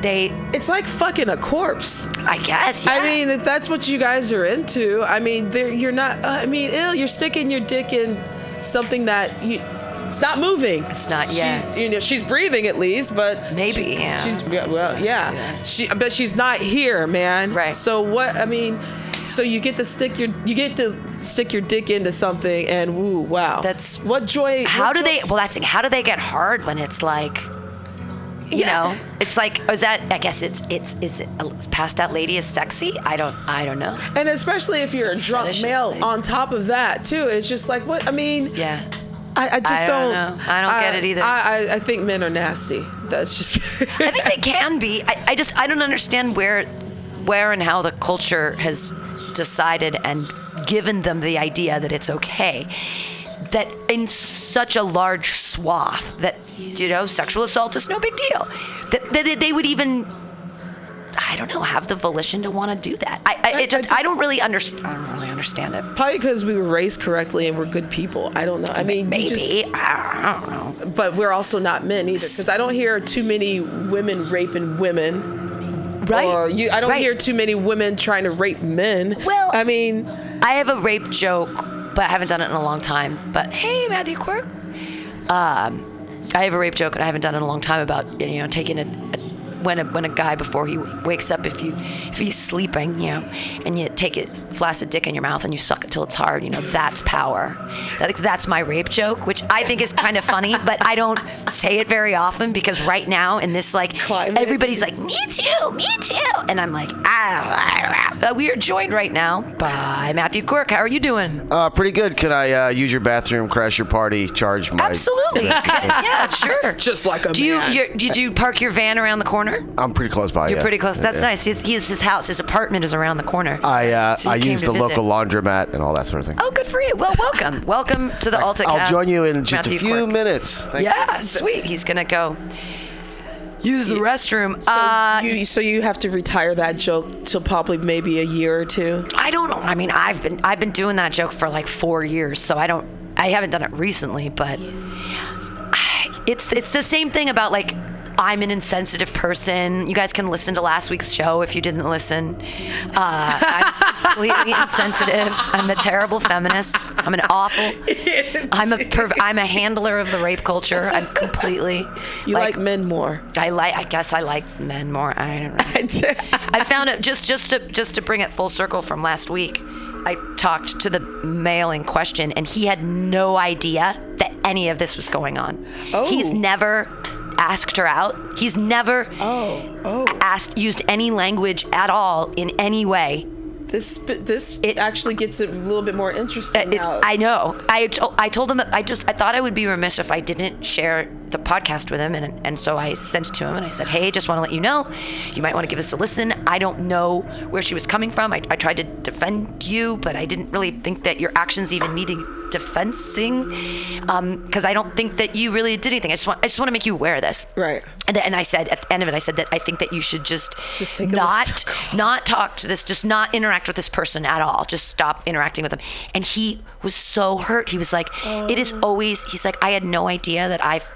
They, it's like fucking a corpse. I guess. Yeah. I mean, if that's what you guys are into, I mean, you're not. Uh, I mean, ew, you're sticking your dick in something that you. It's not moving. It's not- She- yeah. you know, she's breathing at least, but Maybe, she- yeah. She's yeah, well, yeah. She, but she's not here, man. Right. So what? I mean, so you get to stick your you get to stick your dick into something, and woo, wow. That's- what joy. how what do joy- they? Well, that's. How do they get hard when it's like, you Yeah. know, it's like, is that? I guess it's it's is it is passed out lady is sexy? I don't I don't know. And especially if you're a a drunk male thing. on top of that too, it's just like what I mean. Yeah. I, I just I don't know. I don't get it either. I, I, I think men are nasty. That's just. [laughs] I think they can be. I, I just I don't understand where where and how the culture has decided and given them the idea that it's okay. That in such a large swath that you know sexual assault is no big deal. That, that they would even I don't know have the volition to want to do that. I, I, I- it just, I I, don't really understand. I don't really understand it. Probably because we were raised correctly and we're good people. I don't know. I mean, Maybe just- I don't know. but we're also not men either. Because I don't hear too many women raping women. Right? Or you, I don't Right. hear too many women trying to rape men. Well- I mean, I have a rape joke, but I haven't done it in a long time. But hey, Matthew Quirk. Um, I have a rape joke, and I haven't done it in a long time about you know taking a, a when a when a guy before he wakes up, if you if he's sleeping, you know, and you take his flaccid dick in your mouth and you suck it till it's hard, you know, that's power. Like that's my rape joke, which I think is kind of funny, [laughs] but I don't say it very often because right now in this like Climate. everybody's like me too, me too, and I'm like ah. ah, ah. Uh, we are joined right now by Matthew Quirk. How are you doing? Uh, pretty good. Can I uh, use your bathroom, crash your party, charge my? Absolutely. [laughs] yeah, sure. Just like a Do man. You're, did you park your van around the corner? I'm pretty close by. You're yeah. pretty close. That's Yeah. nice. His, his, his house, his apartment is around the corner. I uh, So I use the visit. local laundromat and all that sort of thing. Oh, good for you. Well, welcome. [laughs] welcome to the Alta I'll join you in just Matthew a few Quirk. minutes. Thank you. Yeah, sweet. He's gonna go use the restroom. So, uh, you, so you have to retire that joke till probably maybe a year or two. I don't know. I mean, I've been I've been doing that joke for like four years, so I don't. I haven't done it recently, but it's it's the same thing about like I'm an insensitive person. You guys can listen to last week's show if you didn't listen. Uh, I'm completely [laughs] insensitive. I'm a terrible feminist. I'm an awful. I'm a perv- I'm a handler of the rape culture. I'm completely. You like, men more. I like. I guess I like men more. I don't [laughs] know. I found it just just to just to bring it full circle from last week. I talked to the male in question, and he had no idea that any of this was going on. Oh. He's never asked her out. He's never oh, oh. asked used any language at all in any way. This this It- actually gets it a little bit more interesting uh, It- now. I know. I, I told him I just I thought I would be remiss if I didn't share the podcast with him, and and so I sent it to him and I said, hey, just want to let you know, you might want to give this a listen. I don't know where she was coming from. I, I tried to defend you, but I didn't really think that your actions even needing defensing, um, because I don't think that you really did anything. I just want I just want to make you aware of this. Right. And, and I said at the end of it, I said that I think that you should just, Just not not talk to this, just not interact with this person at all. Just stop interacting with them. And he was so hurt. He was like, it is always. He's like, I had no idea that I've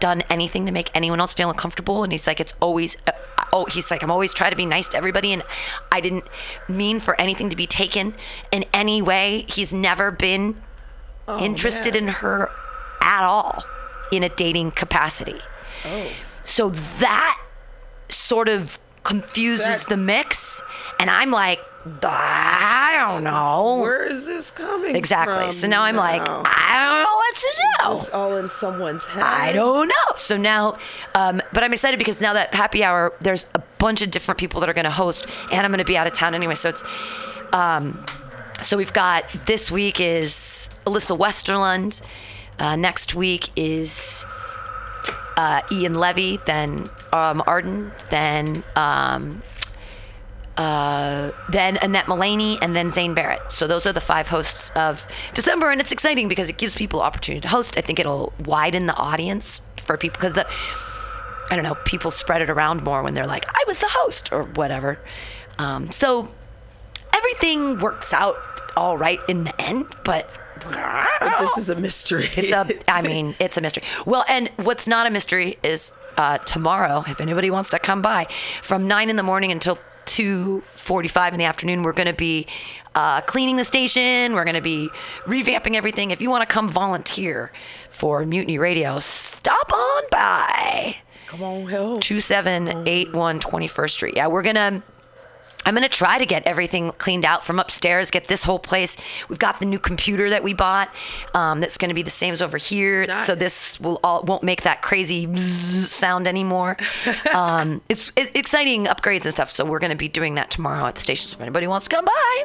done anything to make anyone else feel uncomfortable. And he's like, it's always. Uh, Oh, he's like, I'm always trying to be nice to everybody, and I didn't mean for anything to be taken in any way. He's never been interested man. in her at all in a dating capacity. Oh. So that sort of confuses That- the mix. And I'm like, I don't know. Where is this coming exactly. So now I'm like, now? I don't know what to do. It's all in someone's head. I don't know. So now, um, but I'm excited because now that happy hour, there's a bunch of different people that are going to host, and I'm going to be out of town anyway. So it's, um, so we've got this week is Alyssa Westerlund. Uh, next week is uh, Ian Levy, then um, Arden, then um, uh, then Annette Mullaney, and then Zane Barrett. So those are the five hosts of December, and it's exciting because it gives people opportunity to host. I think it'll widen the audience for people because the I don't know people spread it around more when they're like I was the host or whatever. Um, so everything works out all right in the end, but. But this is a mystery. It's a, I mean, it's a mystery. Well, and what's not a mystery is uh, tomorrow, if anybody wants to come by, from nine in the morning until two forty-five in the afternoon, we're going to be uh, cleaning the station. We're going to be revamping everything. If you want to come volunteer for Mutiny Radio, stop on by. Come on, help. 2781 21st Street. Yeah, we're going to. I'm going to try to get everything cleaned out from upstairs, get this whole place. We've got the new computer that we bought um, that's going to be the same as over here. So this will all, won't make that crazy sound anymore. [laughs] um, it's, it's exciting upgrades and stuff. So we're going to be doing that tomorrow at the station. So if anybody wants to come by,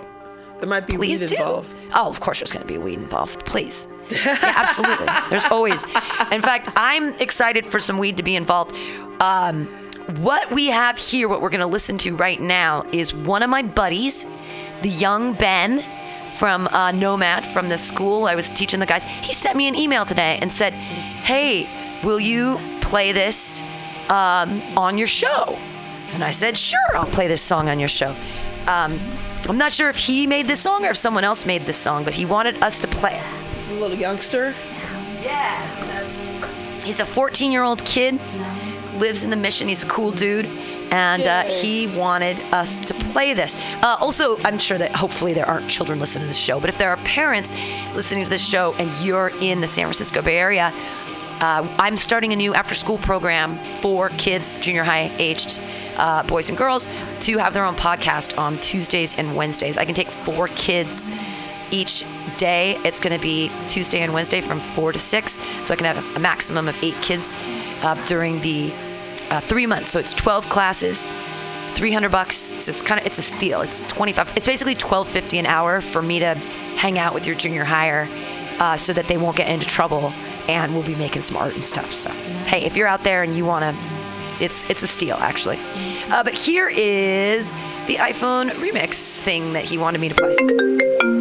There might be please weed do. involved. Oh, of course, there's going to be weed involved. Please. [laughs] Yeah, absolutely. there's always. In fact, I'm excited for some weed to be involved. Um, what we have here, what we're going to listen to right now, is one of my buddies, the young Ben from uh, Nomad from the school I was teaching the guys. He sent me an email today and said, "Hey, will you play this um, on your show?" And I said, "Sure, I'll play this song on your show." Um, I'm not sure if he made this song or if someone else made this song, but he wanted us to play it. Is a little youngster. Yeah. He's a 14 year old kid, lives in the mission. He's a cool dude. And uh, he wanted us to play this. Uh, also, I'm sure that hopefully there aren't children listening to this show, but if there are parents listening to this show and you're in the San Francisco Bay Area, Uh, I'm starting a new after school program for kids, junior high aged uh, boys and girls, to have their own podcast on Tuesdays and Wednesdays. I can take four kids each day. It's going to be Tuesday and Wednesday from 4 to 6. So I can have a maximum of eight kids uh, during the uh, three months. So it's 12 classes. 300 bucks so it's kind of it's a steal it's 25 it's basically 1250 an hour for me to hang out with your junior hire, uh, so that they won't get into trouble and we'll be making some art and stuff so hey if you're out there and you want to it's it's a steal actually uh, but here is the iphone remix thing that he wanted me to play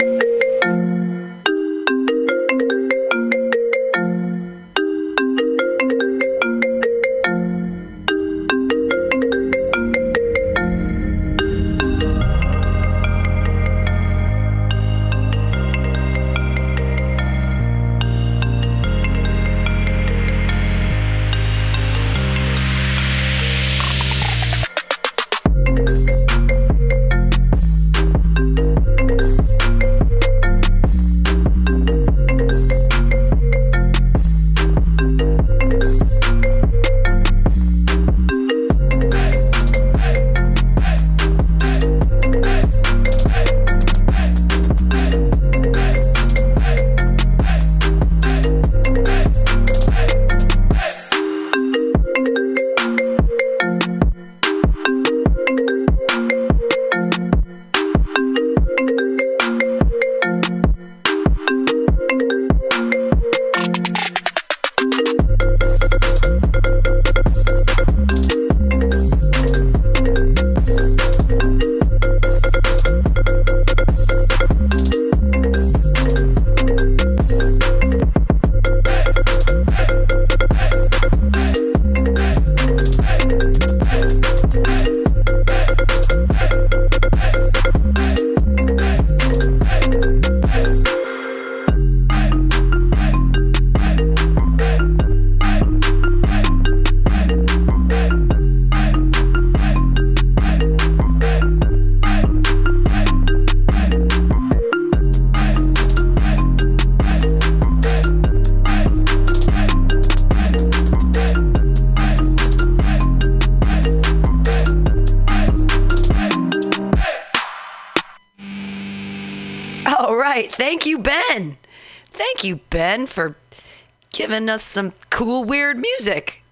giving us some cool, weird music.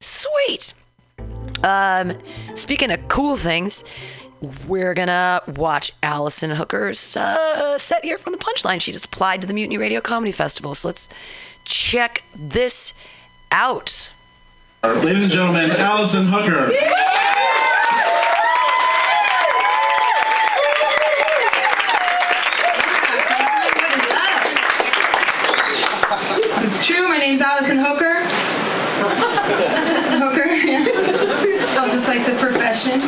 Sweet. Um, speaking of cool things, we're gonna watch Allison Hooker's uh, set here from the Punchline. She just applied to the Mutiny Radio Comedy Festival. So let's check this out. Ladies and gentlemen, Allison Hooker. It's true. My name's Allison Hooker. Hooker, yeah. Spelled just the profession.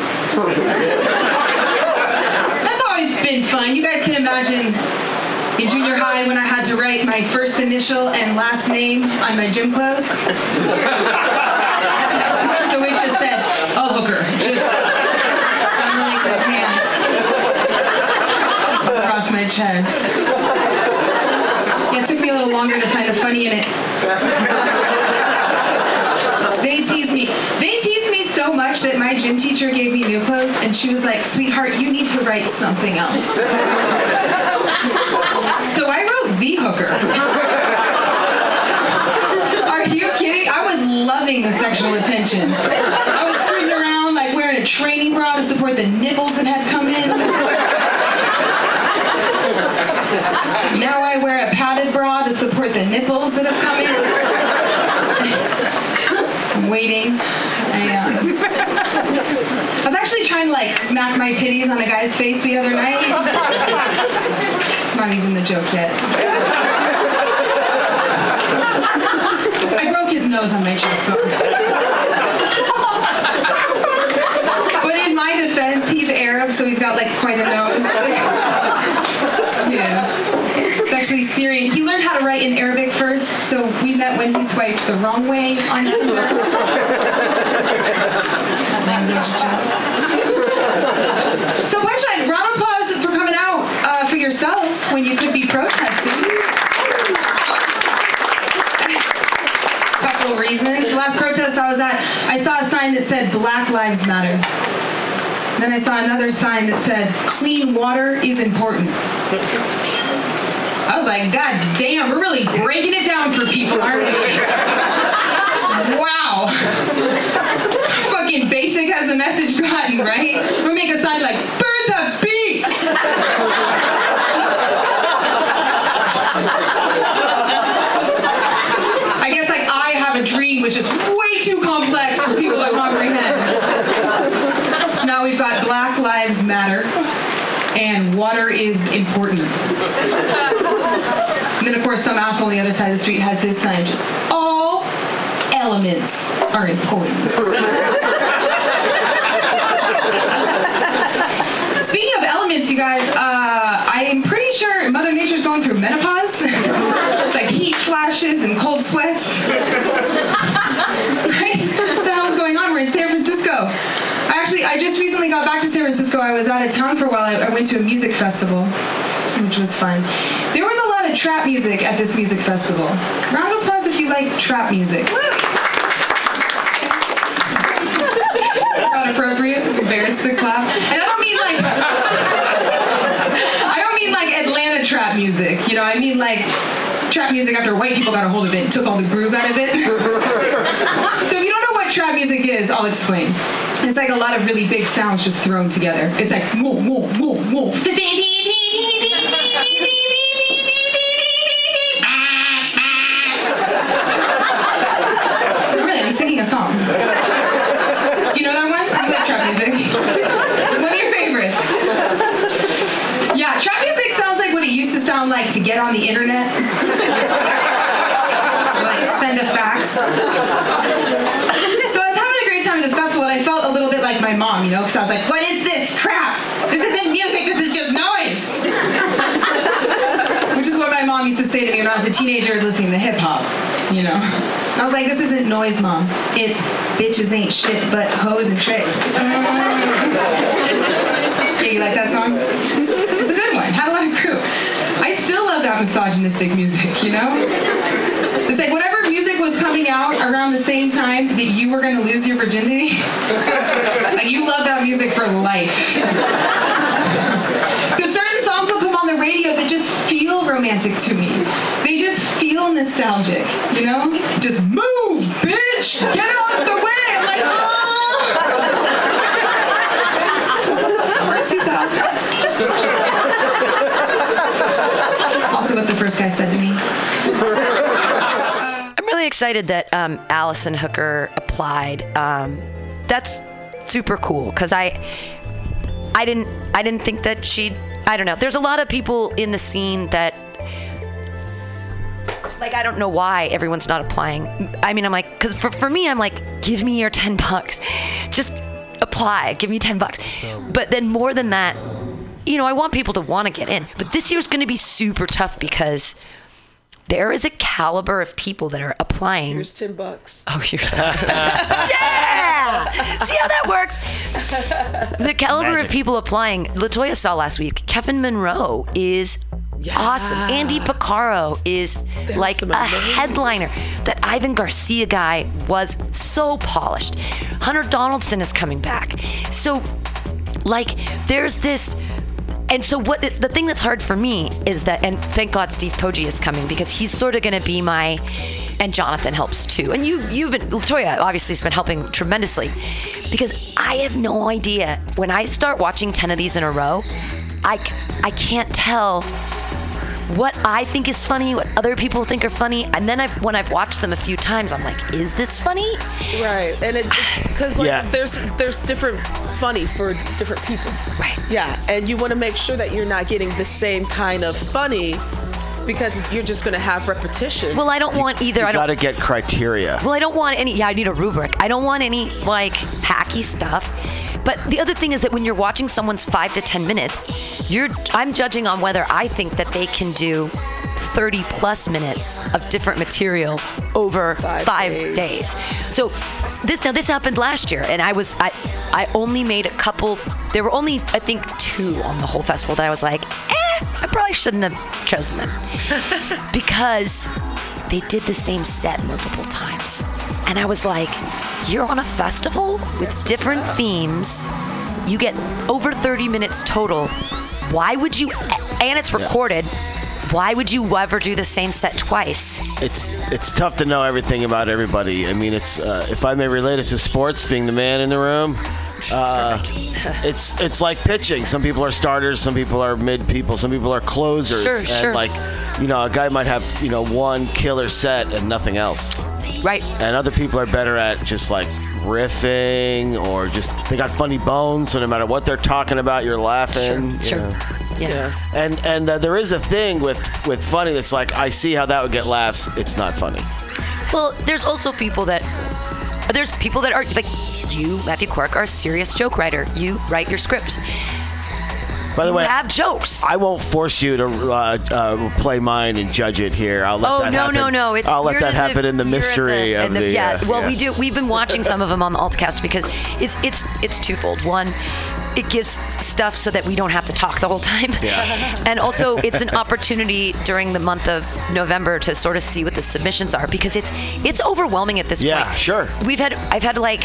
That's always been fun. You guys can imagine in junior high when I had to write my first initial and last name on my gym clothes. So it just said, oh, Hooker. Just on like my pants. Across my chest. Yeah, it took me a little longer to find the funny in it. They teased me. They teased me so much that my gym teacher gave me new clothes and she was like, sweetheart, you need to write something else. [laughs] so I wrote The Hooker. [laughs] Are you kidding? I was loving the sexual attention. I was cruising around like wearing a training bra to support the nipples that had come in. Now I wear a padded bra to support the nipples that have come in. I'm waiting. I, uh, I was actually trying to like smack my titties on a guy's face the other night. It's not even the joke yet. I broke his nose on my chest. But in my defense, he's Arab, so he's got like quite a nose. Syrian. He learned how to write in Arabic first, so we met when he swiped the wrong way on Tinder. Language joke. So punchline, round applause for coming out uh, for yourselves when you could be protesting. no reasons. The last protest I was at, I saw a sign that said Black Lives Matter. Then I saw another sign that said clean water is important. Was like, God damn, we're really breaking it down for people, aren't we? wow. Fucking basic has the message gotten, right? We make a sign like, birds have beaks. I guess like I have a dream was just way too complex for people to comprehend. So now we've got Black Lives Matter and water is important. And then of course some asshole on the other side of the street has his sign just all elements are important. Speaking of elements, you guys, uh, I'm pretty sure Mother Nature's going through menopause. it's like heat flashes and cold sweats. right? What the hell's going on? We're in San Francisco. I just recently got back to San Francisco. I was out of town for a while. I, I went to a music festival, which was fun. There was a lot of trap music at this music festival. Round of applause if you like trap music. Not appropriate. Embarrassed to clap. And I don't mean like I don't mean like Atlanta trap music. You know, I mean like trap music after white people got a hold of it and took all the groove out of it. [laughs] so if you don't know what trap music is, I'll explain. It's like a lot of really big sounds just thrown together. It's like whoa, whoa, whoa, whoa. Really, I'm singing a song. Do you know that one? I like trap music. One of your favorites. Yeah, trap music sounds like what it used to sound like to get on the internet. like send a fax. So I was having a great time at this festival and I felt a little bit like my mom, you know, because I was like, what is this crap? This isn't music, this is just noise. Which is what my mom used to say to me when I was a teenager listening to hip hop, you know. I was like, this isn't noise, mom. It's bitches ain't shit but hoes and tricks. Okay, you like that song? It's a good one. Had a lot of group. I still love that misogynistic music, you know? It's like whatever music was coming out around the same time that you were gonna lose your virginity, like you love that music for life. Because certain songs will come on the radio that just feel romantic to me. They just feel nostalgic, you know? Just move, bitch! Get out of the way! I'm like, oh! [laughs] Summer 2000. also what the first guy said to me. Really excited that um, Allison Hooker applied. Um, that's super cool because I, I didn't, I didn't think that she'd. I don't know. There's a lot of people in the scene that, like, I don't know why everyone's not applying. I mean, I'm like, because for for me, I'm like, give me your ten bucks, just apply, give me ten bucks. But then more than that, you know, I want people to want to get in. But this year's going to be super tough because there is a caliber of people that are applying. Here's ten bucks. Oh, [laughs] you're yeah! See how that works? The caliber Magic. of people applying. Latoya saw last week. Kevin Monroe is awesome. Andy Picaro is like a headliner. That Ivan Garcia guy was so polished. Hunter Donaldson is coming back. So, like, there's this. And so what the thing that's hard for me is that and thank God Steve Poggi is coming because he's sort of going to be my and Jonathan helps too. And you you've been Latoya obviously has been helping tremendously because I have no idea when I start watching 10 of these in a row, I I can't tell what I think is funny, what other people think are funny, and then I've when I've watched them a few times, I'm like, is this funny? Right, and it [sighs] because like Yeah. there's there's different funny for different people. Right. Yeah, and you want to make sure that you're not getting the same kind of funny because you're just going to have repetition. Well, I don't want either. I You don't. got to get criteria. Well, I don't want any. Yeah, I need a rubric. I don't want any like hacky stuff. But the other thing is that when you're watching someone's five to ten minutes, you're. I'm judging on whether I think that they can do 30 plus minutes of different material over five, Five days. days. So this now this happened last year, and I was I I only made a couple. There were only I think two on the whole festival that I was like, eh, I probably shouldn't have chosen them [laughs] because they did the same set multiple times. And I was like, you're on a festival with different themes. You get over 30 minutes total. Why would you, and it's recorded, why would you ever do the same set twice? it's it's tough to know everything about everybody. I mean, it's uh, if I may relate it to sports, being the man in the room. Uh, [laughs] it's it's like pitching. Some people are starters, some people are mid people, some people are closers, Sure, and sure. like you know, a guy might have you know one killer set and nothing else, Right. and other people are better at just like riffing or just they got funny bones. So no matter what they're talking about, you're laughing. you Sure. know. Yeah. Yeah. And and uh, there is a thing with with funny that's like I see how that would get laughs. It's not funny. Well, there's also people that there's people that are like you, Matthew Quirk, are a serious joke writer. You write your script. By the You way, have jokes. I won't force you to uh, uh, play mine and judge it here. I'll let Oh that no happen. no no! It's I'll let that happen in the mystery in of the. yeah. uh, well, we do. We've been watching some of them on the Altcast because it's it's it's twofold. One, it gives stuff so that we don't have to talk the whole time, Yeah. [laughs] and also it's an opportunity during the month of November to sort of see what the submissions are because it's it's overwhelming at this Yeah, point. Yeah, sure. We've had I've had like.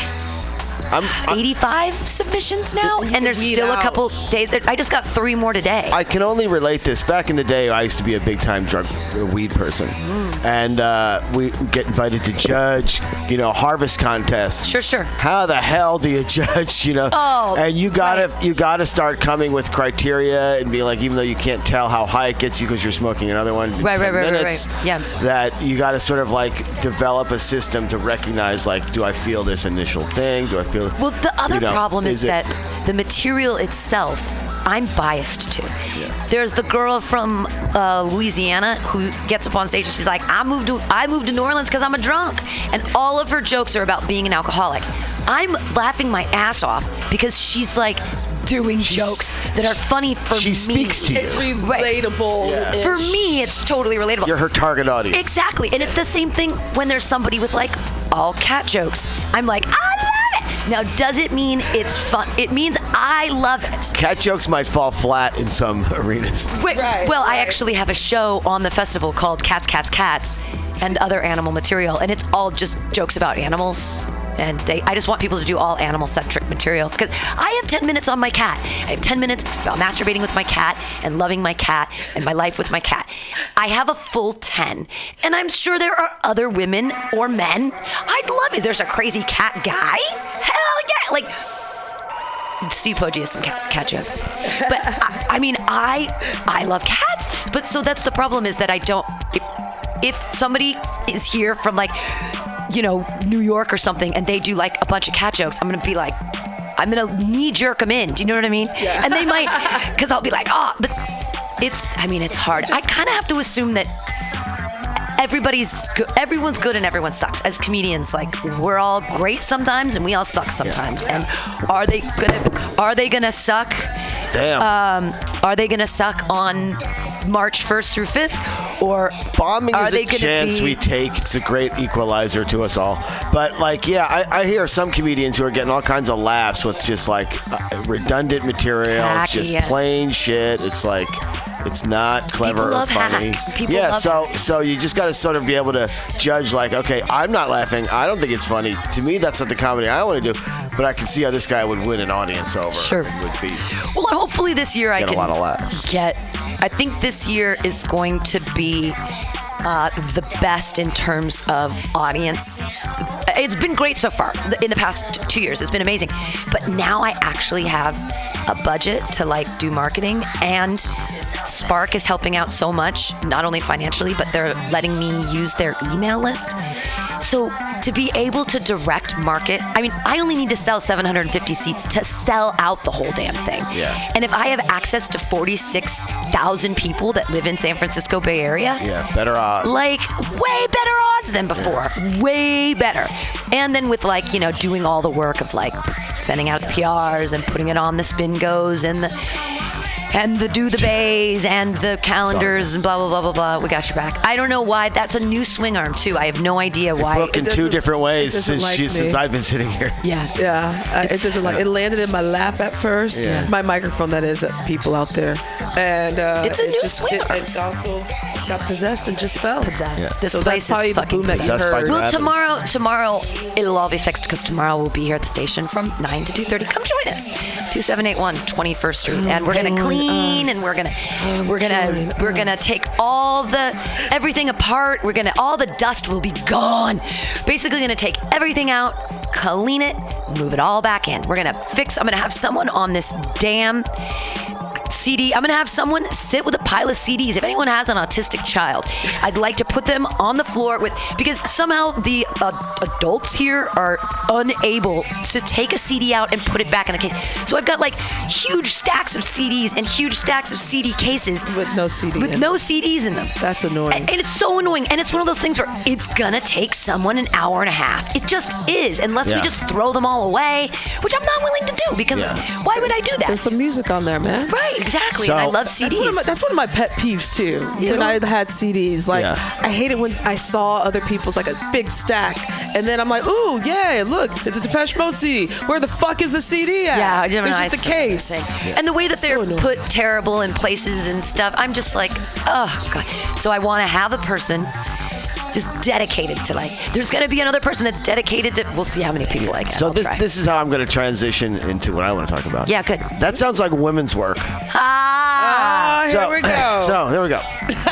I'm, I'm, 85 submissions now, and there's still a couple days. I just got three more today. I can only relate this. Back in the day, I used to be a big time drug uh, weed person, Mm. and uh, we get invited to judge, you know, harvest contests. Sure, sure. How the hell do you [laughs] judge? You know, Oh, and you gotta right. you gotta start coming with criteria and be like, even though you can't tell how high it gets you because you're smoking another one, Right, 10 right, right, right, right. Yeah. that you gotta sort of like develop a system to recognize, like, do I feel this initial thing? Do I feel? Well, the other you know, problem is, it- that the material itself, I'm biased to. There's the girl from uh, Louisiana who gets up on stage and she's like, "I moved to I moved to New Orleans because I'm a drunk," and all of her jokes are about being an alcoholic. I'm laughing my ass off because she's like doing jokes that are funny for she me. speaks to you. It's relatable. Yeah. For me, it's totally relatable. You're her target audience. Exactly. And it's the same thing when there's somebody with like all cat jokes. I'm like, I love it. Now, does it mean it's fun? It means I love it. Cat jokes might fall flat in some [laughs] arenas. Wait, Right, well, I actually have a show on the festival called Cats, Cats, Cats and other animal material, and it's all just jokes about animals. And they, I just want people to do all animal-centric material because I have 10 minutes on my cat. I have 10 minutes about masturbating with my cat and loving my cat and my life with my cat. I have a full 10, and I'm sure there are other women or men. I'd love it. There's a crazy cat guy. Hell yeah! Like Steve Poggi has some cat, cat jokes. But I, I mean, I I love cats. But so that's the problem is that I don't. If, if somebody is here from like, you know, New York or something, and they do like a bunch of cat jokes, I'm gonna be like, I'm gonna knee jerk them in. Do you know what I mean? Yeah. And they might, because I'll be like, oh, but it's. I mean, it's hard. I kind of have to assume that everybody's good, everyone's good and everyone sucks as comedians like we're all great sometimes and we all suck sometimes and are they gonna are they gonna suck Damn. um, are they gonna suck on march 1st through 5th or Bombing are is they a chance be- we take. It's a great equalizer to us all. But like, yeah, I, I hear some comedians who are getting all kinds of laughs with just like uh, redundant material. It's Hacky, just yeah. plain shit. It's like. It's not clever or funny. hack. Yeah, so so you just got to sort of be able to judge. Like, okay, I'm not laughing. I don't think it's funny. To me, that's not the comedy I want to do. But I can see how this guy would win an audience over. Sure. would be well hopefully this year i Get a lot of laughs. get i think this year is going to be uh, the best in terms of audience. It's been great so far in the past two years. It's been amazing. But now I actually have a budget to like do marketing, and Spark is helping out so much, not only financially, but they're letting me use their email list. So to be able to direct market, I mean, I only need to sell 750 seats to sell out the whole damn thing. Yeah. And if I have access to 46,000 people that live in San Francisco Bay Area, yeah better odds. like way better odds than before. Way better. And then with like, you know, doing all the work of like sending out the PRs and putting it on the spin goes and the and the do the bays and the calendars and blah blah blah blah blah. We got your back. I don't know why. That's a new swing arm too. I have no idea why. Broke in two different ways since like she, me. since I've been sitting here. yeah. Yeah, uh, it doesn't like it landed in my lap at first. Yeah. My microphone, that is, uh, people out there, and uh, It's a it new just, swing It, arm. it also got possessed and just fell. Possessed. This So place that's is fucking boom that you Possessed heard. Well, tomorrow, tomorrow it'll all be fixed because tomorrow we'll be here at the station from nine to two thirty. Come join us, two seven eight one 21st Street, and we're gonna join clean us. and we're gonna we're gonna we're gonna take all the everything apart. We're gonna all the dust will be gone. Basically, gonna take everything out, clean it, move it all back in. We're gonna fix. I'm gonna have someone on this damn. CD. I'm gonna have someone sit with a pile of CDs. If anyone has an autistic child, I'd like to put them on the floor with because somehow the uh, adults here are unable to take a CD out and put it back in the case. So I've got like huge stacks of CDs and huge stacks of CD cases With no CD with in no CDs in them. That's annoying. And, and it's so annoying. And it's one of those things where it's gonna take someone an hour and a half. It just is, unless Yeah. we just throw them all away, which I'm not willing to do because Yeah. why would I do that? There's some music on there, man. Right, exactly. So- I love That's one, my, CDs. that's one of my pet peeves too. You when know? I had CDs, like Yeah. I hate it when I saw other people's like a big stack, and then I'm like, "Ooh, yeah, look, it's a Depeche Mode CD. Where the fuck is the CD at? yeah, I don't know. It's I just the case." thing. And the way that they're annoying. put terrible in places and stuff, I'm just like, oh god. So I want to have a person just dedicated to like. There's gonna be another person that's dedicated to. We'll see how many people I get. So I'll this try. this is how I'm going to transition into what I want to talk about. Yeah, good. That sounds like women's work. Ah. Ah, here so, we [laughs] go. So there we go.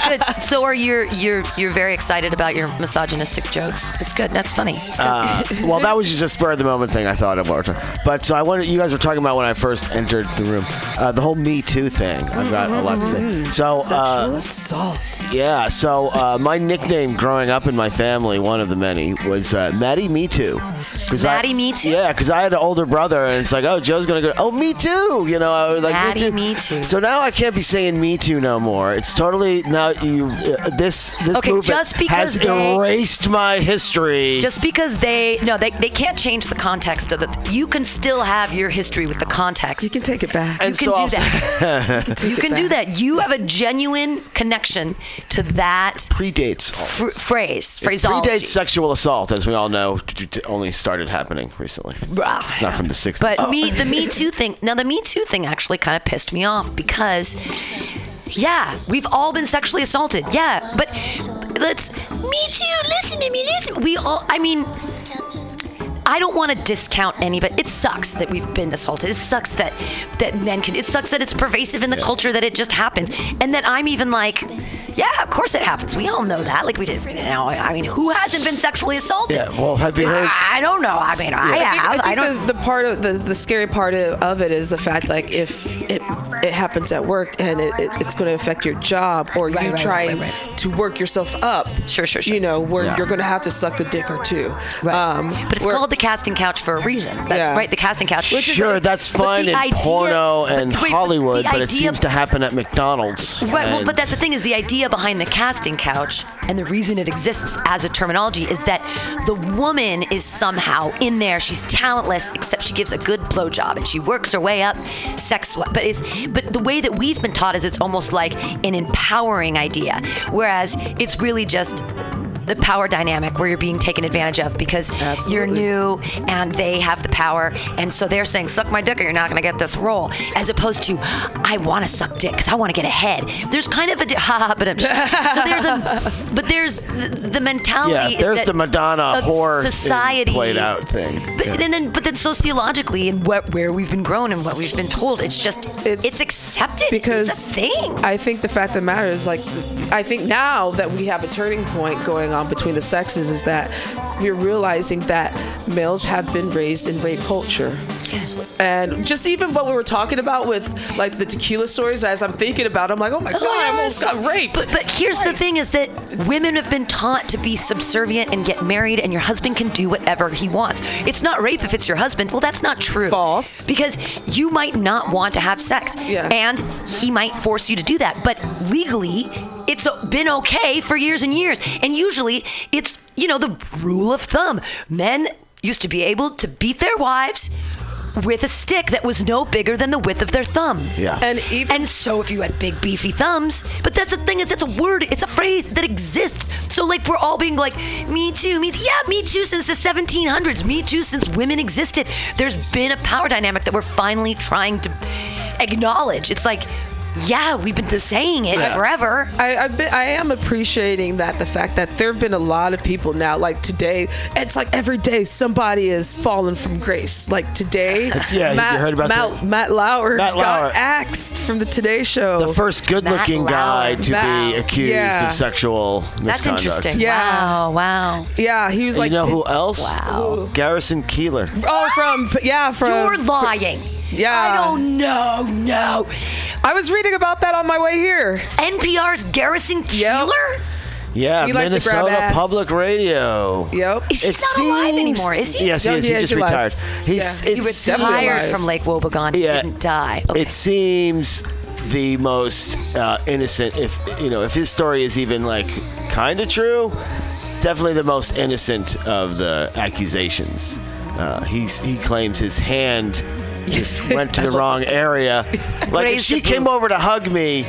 good. So are you you're you're very excited about your misogynistic jokes? It's good. That's funny. It's good. Uh, well, that was just a spur of the moment thing I thought of. what But so I wanted you guys were talking about when I first entered the room, uh, the whole Me Too thing. I've got a lot to say. So uh, Sexual assault. yeah, so uh, my nickname growing up in my family, one of the many, was uh, Maddie Me Too. 'Cause I- Maddie Me Too? Yeah, because I had an older brother, and it's like, oh, Joe's gonna go. Oh, Me Too. You know, I was like, Maddie Me Too. Me Too. So now I can't be saying Me Too no more. It's totally now you. Uh, this this Okay, movement just because has they- erased my history. just because they no they, they can't change the context of it you can still have your history with the context You can take it back. you can so do I'll that [laughs] you it can do that you have a genuine connection to that predates. fr- phrase It phraseology predates sexual assault, as we all know, t- t- only started happening recently. Well, It's not from the 60s. But Oh. me, [laughs] the Me Too thing. Now, the Me Too thing actually kind of pissed me off because, yeah, we've all been sexually assaulted. Yeah, but let's Me Too. Listen to me. Listen. We all. I mean. I don't want to discount any, but it sucks that we've been assaulted. It sucks that that men can. It sucks that it's pervasive in the culture that it just happens, and that I'm even like, yeah, of course it happens. We all know that. Like we did. You know, I mean, who hasn't been sexually assaulted? Yeah, well, have you heard- I don't know. I mean, I have. I, I, don't. think the, the part of the, the scary part of, of it is the fact like if it it happens at work and it, it, it's going to affect your job or Right, you right, trying right, right. to work yourself up. Sure, sure, sure. You know where Yeah. you're going to have to suck a dick or two. Right. Um, but it's where- called the casting couch for a reason. That's Yeah. right, the casting couch. Which is- Sure, that's but fine the in idea- porno but and wait, Hollywood, the but it idea- seems to happen at McDonald's. Right, well, but that's the thing is the idea behind the casting couch and the reason it exists as a terminology is that the woman is somehow in there. She's talentless, except she gives a good blowjob and she works her way up, sex. But it's but the way that we've been taught is it's almost like an empowering idea, whereas it's really just the power dynamic where you're being taken advantage of because you're new and they have the power. And so they're saying suck my dick or you're not going to get this role as opposed to i want to suck dick because i want to get ahead. There's kind of a di- [laughs] ha ha but I'm, so there's a [laughs] but there's the, the mentality yeah, is there's that the Madonna of whore society. played out thing. but Yeah. and then but then sociologically and what, where we've been grown and what we've been told it's just it's, It's accepted. Because it's a thing. I think the fact that matters, like, I think now that we have a turning point going on between the sexes, is that we're realizing that males have been raised in rape culture. And just even what we were talking about with like the tequila stories, as I'm thinking about, it, I'm like, oh my oh, god, I almost got raped. But but here's the thing: is that women have been taught to be subservient and get married, and your husband can do whatever he wants. It's not rape if it's your husband. Well, that's not true. False. Because you might not want to have sex, Yeah. and he might force you to do that. But legally, it's been okay for years and years. And usually, it's you know the rule of thumb: men used to be able to beat their wives with a stick that was no bigger than the width of their thumb. Yeah. And even And so if you had big beefy thumbs, but that's the thing is it's a word, it's a phrase that exists. So like we're all being like, me too, me yeah, me too since the 1700s, me too since women existed. There's been a power dynamic that we're finally trying to acknowledge. It's like, yeah, we've been saying it forever. I, I've been, I am appreciating that the fact that there have been a lot of people now. Like today, it's like every day somebody is fallen from grace. Like today, [laughs] Yeah, you heard about Matt, that? Matt Lauer Matt got Lauer. axed from the Today Show. the first good-looking guy to Matt- be accused yeah. of sexual misconduct. That's interesting. Yeah. Wow, wow. yeah, he was And like, you know who else? Wow. Garrison Keillor. Oh, from yeah, from. You're lying. Yeah. I don't know, no. I was reading about that on my way here. NPR's Garrison Keillor? Yeah, He liked to Minnesota. Public Radio. Yep. Is he not alive anymore, is he? Yes, he No, is. he He is just alive. retired. He's. Yeah. It He was seems- definitely Retired alive. from Lake Wobegon. He Yeah. didn't die. Okay. It seems the most uh, innocent. If you know, if his story is even like kind of true, definitely the most innocent of the accusations. Uh, he's he claims his hand just went to the [laughs] wrong area. Like if she the came over to hug me.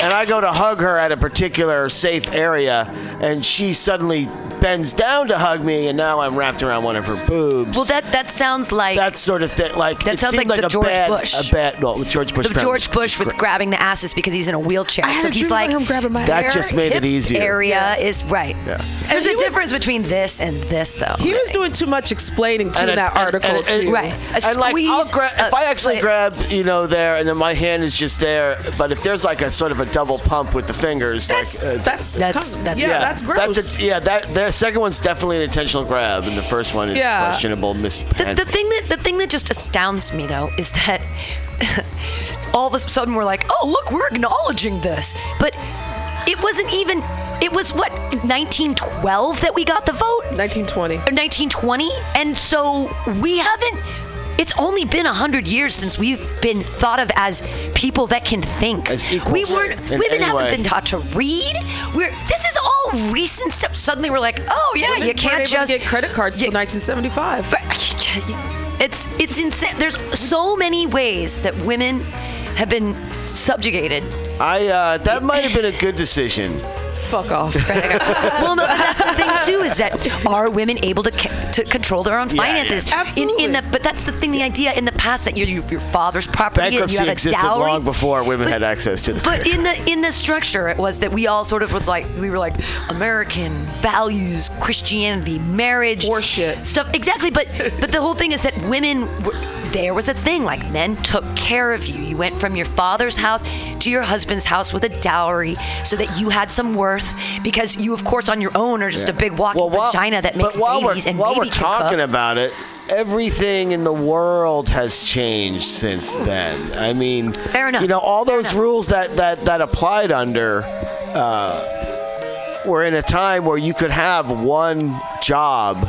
And I go to hug her at a particular safe area, and she suddenly bends down to hug me, and now I'm wrapped around one of her boobs. well, that that sounds like that sort of thing. Like That it sounds seemed like the a George bad, Bush. A bad, well, George Bush. the George Bush with grabbing the asses because he's in a wheelchair. I had so a he's dream like about him grabbing my That their just made it easier. Area is right. Yeah. There's a was- difference between this and this, though. He was doing too much explaining too And in that and- article and- and- too. Right. A And like, I'll squeeze, grab if uh, I actually like- grab, you know, there, and then my hand is just there. But if there's like a sort of a double pump with the fingers, That's like, uh, that's That's- that's- yeah, Yeah, that's gross. That's a, yeah, that their second one's definitely an intentional grab, and the first one is Yeah. questionable The, the thing that the thing that just astounds me though is that [laughs] all of a sudden we're like, oh look, we're acknowledging this, but it wasn't even. It was what 1912 that we got the vote, 1920. or 1920, and so we haven't. It's only been a hundred years since we've been thought of as people that can think. As equals. We weren't. In women haven't way. been taught to read. We're. This is all recent stuff. Suddenly we're like, oh yeah, Women you can't able to just get credit cards Yeah. till 1975. but it's it's insane. There's so many ways that women have been subjugated. I uh, that might have been a good decision. Fuck off. [laughs] well, no, but that's the thing too is that are women able to ca- to control their own finances? yeah. Absolutely. In, in the but that's the thing. The idea in the past that you're your, your father's property and you Bankruptcy have a existed dowry. long before women But- had access to the. But in the in the structure, it was that we all sort of was like we were like American values, Christianity, marriage, Horseshit. stuff. Exactly, but but the whole thing is that women were. There was a thing like men took care of you. You went from your father's house to your husband's house with a dowry, so that you had some worth. Because you, of course, on your own are just a big walking Well, while- vagina that makes babies, and while we're talking cook. about it, everything in the world has changed since then. I mean, Fair enough. You know, all those rules that that that applied under. Uh, were in a time where you could have one job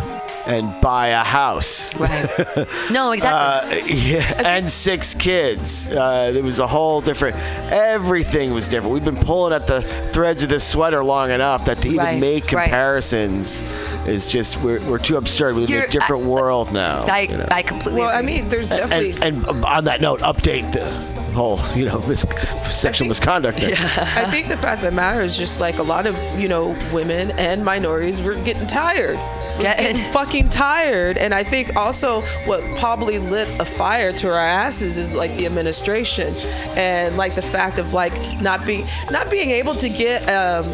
and buy a house. Right. [laughs] No, exactly. Uh, yeah, and six kids. Uh, there was a whole different. Everything was different. We've been pulling at the threads of this sweater long enough that to even Right, make right. comparisons is just we're, we're too absurd. We live in You're- a different I- world now. I, you know. I completely well, I mean, there's definitely. and, and on that note, update the whole you know mis- sexual misconduct. thing. I think the fact that matters is just like a lot of you know women and minorities were getting tired. Yeah, getting and- [laughs] fucking tired, and I think also what probably lit a fire to our asses is like the administration and like the fact of like not being not being able to get um,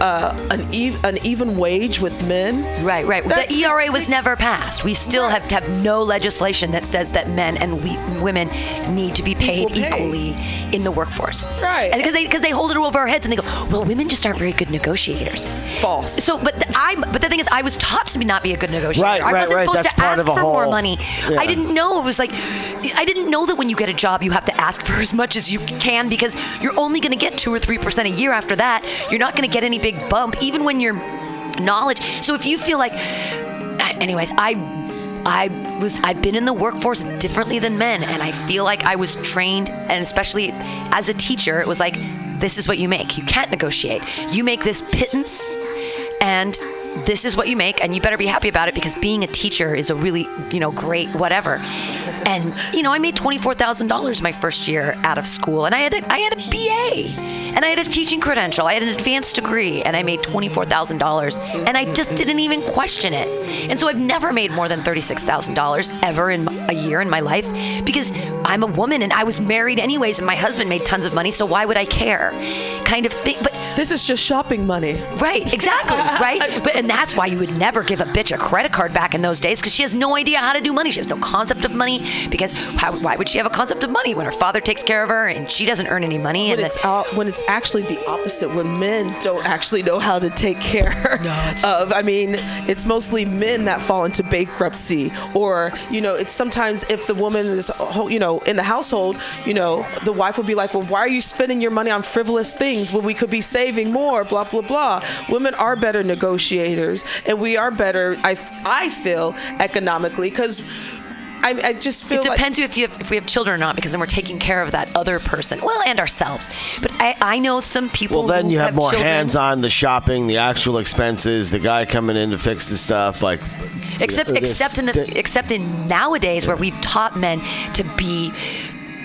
uh, an ev- an even wage with men. Right, right. That's the ERA was ridic- never passed. We still have, have no legislation that says that men and we, women need to be paid Equal pay. equally in the workforce. Right. And because they because they hold it over our heads and they go, well, women just aren't very good negotiators. False. So, but the, I but the thing is, I was taught to not be a good negotiator. Right, I right, wasn't right. supposed That's to part ask of a for more money. yeah. I didn't know it was like, I didn't know that when you get a job, you have to ask for as much as you can because you're only going to get two or three percent a year after that. You're not going to get any big bump, even when you're knowledge. So if you feel like, anyways, I. I was I've been in the workforce differently than men and I feel like I was trained and especially as a teacher it was like this is what you make. You can't negotiate. You make this pittance and this is what you make and you better be happy about it because being a teacher is a really you know great whatever and you know i made $24000 my first year out of school and i had a, I had a ba and i had a teaching credential i had an advanced degree and i made $24000 and i just didn't even question it and so i've never made more than $36000 ever in a year in my life because i'm a woman and i was married anyways and my husband made tons of money so why would i care kind of thing but This is just shopping money. Right, exactly, right? [laughs] But and that's why you would never give a bitch a credit card back in those days because she has no idea how to do money. She has no concept of money because how, why would she have a concept of money when her father takes care of her and she doesn't earn any money? When And it's out, when it's actually the opposite, when men don't actually know how to take care [laughs] of. I mean, it's mostly men that fall into bankruptcy, or you know, it's sometimes if the woman is, you know, in the household, you know, the wife will be like, well, why are you spending your money on frivolous things when we could be saving more? Blah blah blah. Women are better negotiators, and we are better. I I feel economically because. I, I just feel it like depends if you have, if we have children or not because then we're taking care of that other person, well, and ourselves. But I, I know some people. Well, then who you have, more children. hands on the shopping, the actual expenses, the guy coming in to fix the stuff. Like, except you know, this- except in the, except in nowadays where we've taught men to be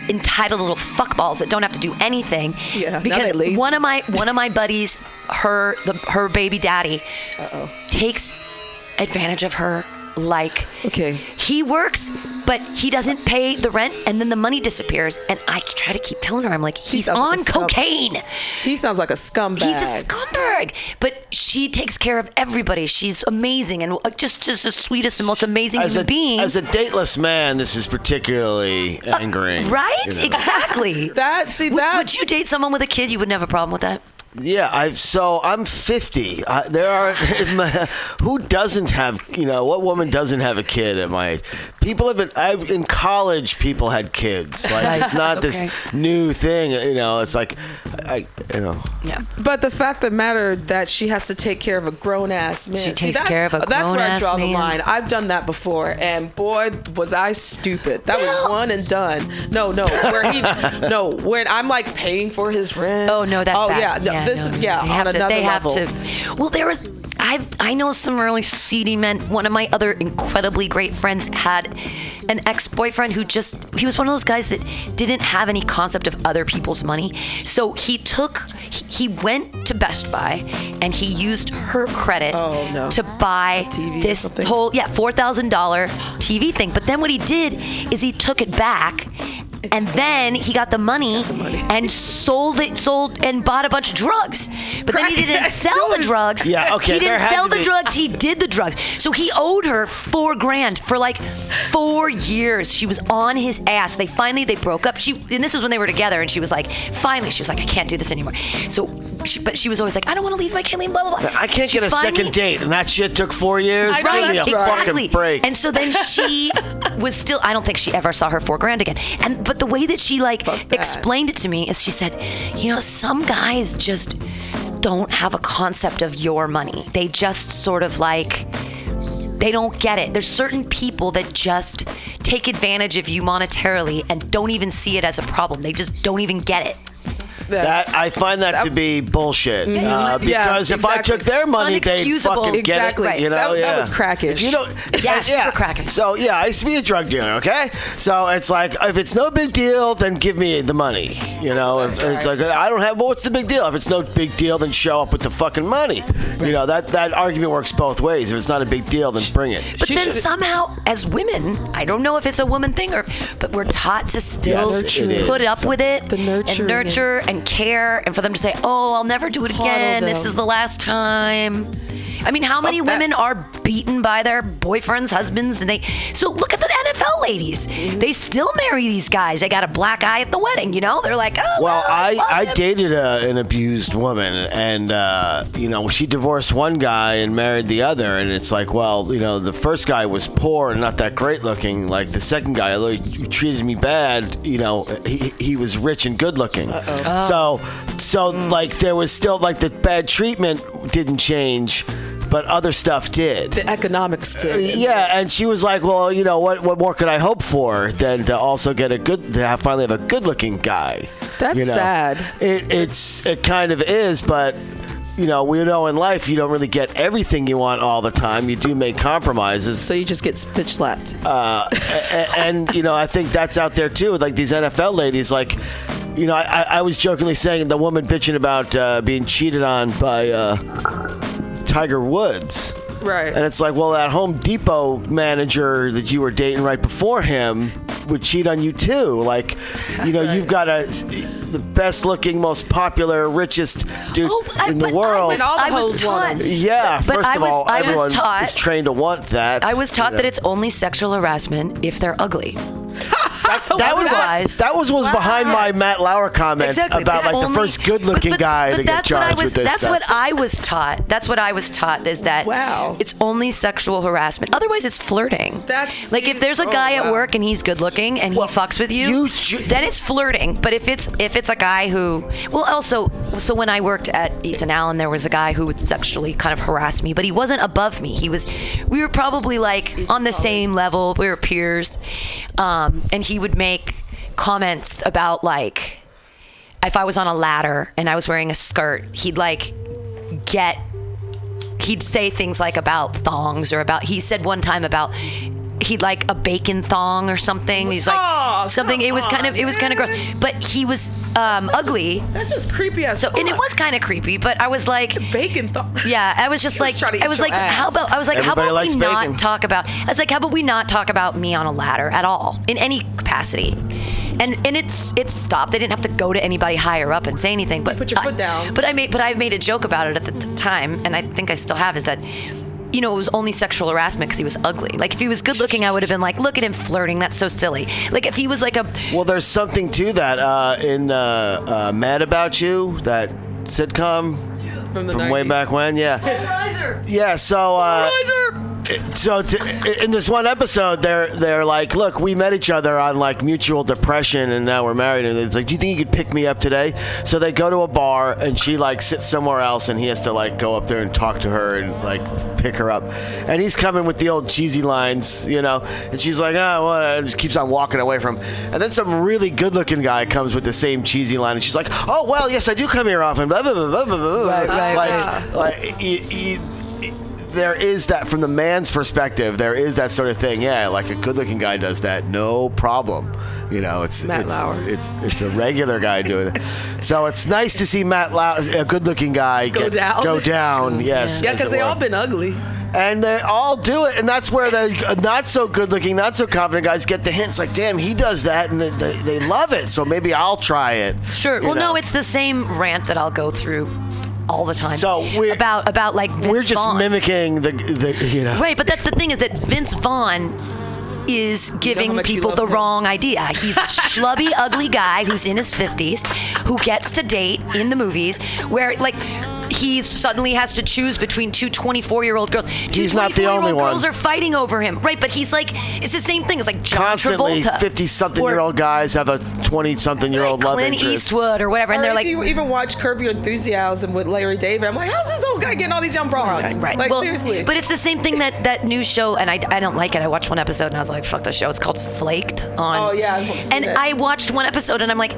entitled little fuckballs that don't have to do anything Yeah, now because they lazy. one of my one of my buddies her the her baby daddy takes advantage of her like Okay. he works but he doesn't pay the rent and then the money disappears and i try to keep telling her i'm like he's sounds like on scum- cocaine he sounds like a scumbag. He's a scumbag, but she takes care of everybody. She's amazing and uh, just just the sweetest and most amazing as human a, being. as a dateless man, this is particularly angering. right? you know. Exactly. [laughs] That see would, that would you date someone with a kid? You wouldn't have a problem with that. Yeah, I've so I'm 50. I, there are [laughs] who doesn't have you know what woman doesn't have a kid at my people have been I, in college people had kids like it's not Okay. this new thing you know it's like I you know Yeah. But the fact that the matter that she has to take care of a grown ass man. She takes that's- care of a grown That's where I grown-ass draw the line. I've done that before, and boy, was I stupid. That Well- was one and done. No, no, where he, [laughs] no, when I'm like paying for his rent. Oh no, that's oh bad. yeah, no, this no, is yeah They on have to, another they level. have to. Well, there was. I've I know some really seedy men. One of my other incredibly great friends had an ex-boyfriend who just he was one of those guys that didn't have any concept of other people's money. So he took he, he went to Best Buy and he used her credit Oh, no. to buy this whole yeah four thousand dollar TV thing. But then what he did is he took it back. And then he got the money and sold it, sold and bought a bunch of drugs. But then he didn't [laughs] sell the drugs. Yeah, okay, He didn't sell the be- drugs. He did the drugs. So he owed her four grand for like four years. She was on his ass. They finally they broke up. She and this was when they were together. And she was like, finally, she was like, I can't do this anymore. So, she, but she was always like, I don't want to leave. I can't leave. Blah blah blah. I can't She get a finally- second date and that shit took four years I know, give me a that's right. fucking break And so then she [laughs] was still. I don't think she ever saw her four grand again. And but the way that she like that. explained it to me is she said, you know, some guys just don't have a concept of your money. They just sort of like. They don't get it. There's certain people that just take advantage of you monetarily and don't even see it as a problem. They just don't even get it. That I find that, to be bullshit. Uh, because if I took their money, they'd Unexcusable. fucking Exactly. get it. You know, That- that was crackish. If you don't, [laughs] Yeah, super crackish. So yeah, I used to be a drug dealer. Okay, so it's like if it's no big deal, then give me the money. You know, if, it's like I don't have. Well, what's the big deal? If it's no big deal, then show up with the fucking money. You know that that argument works both ways. If it's not a big deal, then bring it. But She then should- somehow, as women, I don't know if it's a woman thing or, but we're taught to still Yes, it is. put up with it The and nurturing. nurture and care, and for them to say, "Oh, I'll never do it again. This is the last time." I mean, how many that. women are beaten by their boyfriends, husbands, and they? So look at the NFL ladies. Mm-hmm. They still marry these guys. They got a black eye at the wedding. You know, they're like, "Oh, Well, I, love I him." dated a, an abused woman, and uh, you know she divorced one guy and married the other, and it's like, well, you know, the first guy was poor and not that great looking. Like the second guy, although he treated me bad, you know, he, he was rich and good looking. So, so like there was still like the bad treatment didn't change, but other stuff did. the economics did. Yeah, and she was like, "Well, you know, what what more could I hope for than to also get a good to have, finally have a good-looking guy?" That's you know? sad. It, it's it kind of is, but you know, we know in life you don't really get everything you want all the time. You do make compromises. So you just get bitch slapped. Uh, a- and you know, I think that's out there too. Like these NFL ladies, like. You know, I, I I was jokingly saying the woman bitching about uh, being cheated on by uh, Tiger Woods. right. And it's like, well, that Home Depot manager that you were dating right before him would cheat on you too. Like, you know, you've got a the best looking, most popular, richest dude Oh, I- in the but I world. was, all the I was taught. yeah, but first I of was- all, I was everyone taught- is trained to want that. I was taught you that it's only sexual harassment if they're ugly. [laughs] that was that was was behind my Matt Lauer comment Exactly. about like the first good-looking but- but- guy but to get that's what I charged was, with this. That's stuff. what I was taught. That's what I was taught is that Wow. it's only sexual harassment. Otherwise, it's flirting. That's- like if there's a oh, guy at work and he's good looking and Well, he fucks with you, you ju- then it's flirting. But if it's if it's a guy who, well, also, so when I worked at Ethan Allen, there was a guy who would sexually kind of harass me, but he wasn't above me. He was, we were probably like on the same level. We were peers, um, and he would make comments about like if I was on a ladder and I was wearing a skirt, he'd like get he'd say things like about thongs or about he said one time about he'd like a bacon thong or something. He's like Oh, something it come was kind of it was kind of gross. But he was um ugly. That's just creepy as So and it was kind of creepy, but I was like bacon thong. [laughs] yeah, I was just He was like, trying to eat I was like, ass. how about, I was like, Everybody how about likes we not talk about? I was like, how about we not talk about me on a ladder at all in any capacity? And and it's it stopped. I didn't have to go to anybody higher up and say anything. But put your I- foot down. But I made but I made a joke about it at the t- time, and I think I still have. Is that you know, it was only sexual harassment because he was ugly. Like, if he was good looking, I would have been like, look at him flirting. That's so silly. Like, if he was like a, Well, there's something to that. Uh, in uh, uh, Mad About You, that sitcom From the from way back when, yeah, yeah. So, uh, so to, in this one episode, they're they're like, look, we met each other on like mutual depression, and now we're married. And it's like, do you think you could pick me up today? So they go to a bar, and she like sits somewhere else, and he has to like go up there and talk to her and like pick her up. And he's coming with the old cheesy lines, you know, and she's like, ah, oh, well, and just keeps on walking away from. him. And then some really good-looking guy comes with the same cheesy line, and she's like, oh, well, yes, I do come here often. Blah blah blah blah blah. blah. Right, right, like, like you, you, there is that from the man's perspective. There is that sort of thing. Yeah, like a good-looking guy does that, no problem. You know, it's Matt it's, Lauer. it's it's a regular guy doing it. [laughs] So it's nice to see Matt Lauer, a good-looking guy, Go get- down. Go down. Yes. Yeah, because they all been ugly. And they all do it, and that's where the not so good looking, not so confident guys get the hints. Like, damn, he does that, and they, they, they love it. So maybe I'll try it. sure. Well, know? no, it's the same rant that I'll go through all the time. So we're- about about like Vince we're just Vaughn. mimicking the the you know. Right, but that's the thing is that Vince Vaughn is giving much you people the him. wrong idea. He's a [laughs] schlubby, ugly guy who's in his 50s who gets to date in the movies where, like, he suddenly has to choose between two 24 year old girls. Two He's not the 24 only year old one. girls are fighting over him. Right, but he's like, it's the same thing. It's like John Constantly, Travolta. fifty-something-year old guys have a twenty-something-year-old love Clint interest. Eastwood or whatever. And Or they're like, you even watch Curb Your Enthusiasm with Larry David, I'm like, how's this old guy getting all these young broads? Right. Like well, seriously. But it's the same thing that that new show, and I, I don't like it. I watched one episode and I was like, fuck the show. It's called Flaked on. Oh, yeah, I haven't seen And it. I watched one episode and I'm like,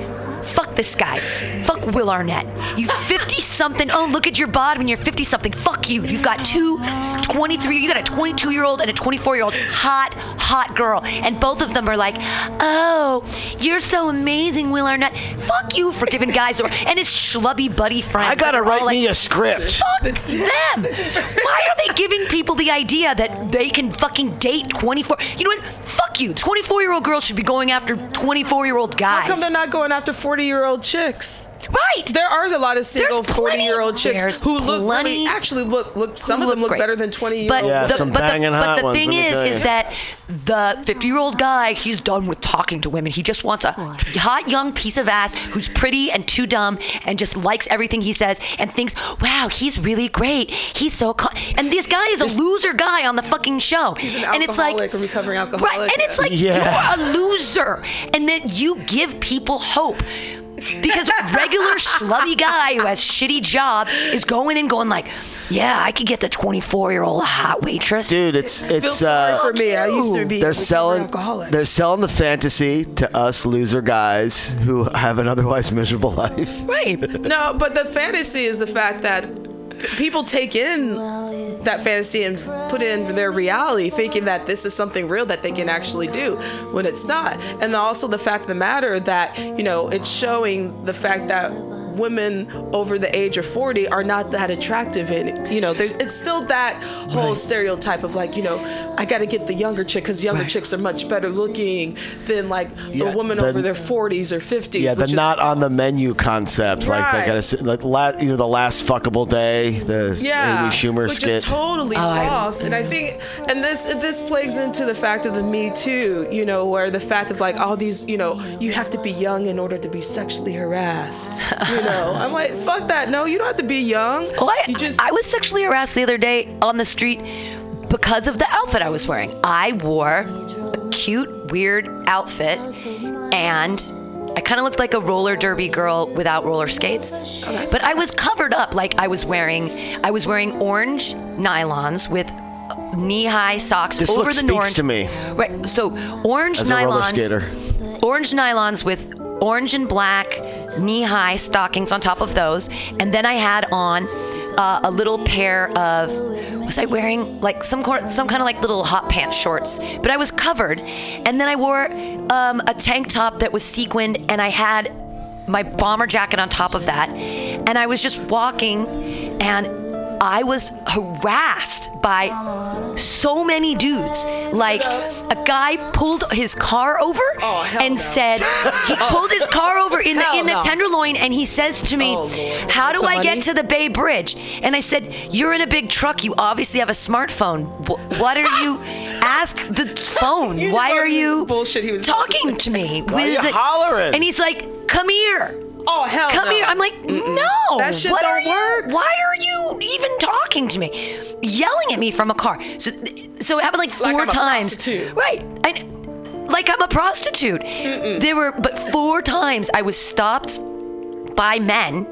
fuck this guy. Fuck Will Arnett. You 50 something. Oh, look at your bod when you're 50 something. Fuck you. You've got two 23, you got a 22 year old and a 24 year old hot, hot girl. And both of them are like, oh, you're so amazing, Will Arnett. Fuck you for giving guys, or, and his schlubby buddy friends. I gotta that are all write like, me a script. Fuck them! Why are they giving people the idea that they can fucking date 24? You know what? Fuck you. 24 year old girls should be going after 24 year old guys. How come they're not going after 40 year old chicks? Right! There are a lot of single forty-year-old chicks who look plenty really, actually look look some of them look great. better than 20 year But old. Yeah, the, but the, but the ones, thing is, is that the 50 year old guy, he's done with talking to women. He just wants a hot young piece of ass who's pretty and too dumb and just likes everything he says and thinks, wow, he's really great. He's so. Co-. And this guy is a loser guy on the fucking show. He's an and it's like, a recovering alcoholic. Right, and it's like Yeah. you're a loser, and then you give people hope. Because regular schlubby guy who has shitty job is going and going like, yeah, I could get the 24 year old hot waitress. Dude, it's it's uh, for me. I used to be they're selling alcoholic. they're selling the fantasy to us loser guys who have an otherwise miserable life. Right. No, but the fantasy is the fact that p- people take in that fantasy and put it into their reality, thinking that this is something real that they can actually do when it's not. And also the fact of the matter that you know it's showing the fact that women over the age of 40 are not that attractive and you know there's it's still that whole stereotype of like you know i got to get the younger chick because younger Right. chicks are much better looking than like Yeah, a woman the- over their 40s or 50s Yeah, the which is- not on the menu concept, like they Right. gotta, like la, you know, the last fuckable day, the yeah, Amy Schumer which skit. is totally Oh, I- false. and I think, and this this plays into the fact of the Me Too, you know, where the fact of like all these, you know, you have to be young in order to be sexually harassed. You [laughs] know, I'm like, fuck that. No, you don't have to be young. Oh, I, you just I was sexually harassed the other day on the street because of the outfit I was wearing. I wore a cute, weird outfit, and I kind of looked like a roller derby girl without roller skates. but I was covered up, like I was wearing. I was wearing orange nylons with knee-high socks This over look the speaks orange. to me. Right. So orange As a roller skater. orange nylons with orange and black knee-high stockings on top of those, and then I had on uh, a little pair of was I wearing like some some kind of like little hot pants shorts, but I was covered, and then I wore um, a tank top that was sequined, and I had my bomber jacket on top of that, and I was just walking, and I was harassed by so many dudes. Like a guy pulled his car over Oh, and no. said he [laughs] oh. pulled his car over in the Hell in the no. tenderloin and he says to me, Oh, "How do I get to the Bay Bridge?" And I said, "You're in a big truck. You obviously have a smartphone. Wh- What are you [laughs] ask the phone? Why are you bullshit he was talking to me? Why are you it?" hollering? And he's like, "Come here." Oh hell Come no. here. I'm like, no. That shit what don't are you, work. Why are you even talking to me? Yelling at me from a car. So, so it happened like Like four I'm times. prostitute. Right. And like I'm a prostitute. There were, but four times I was stopped by men,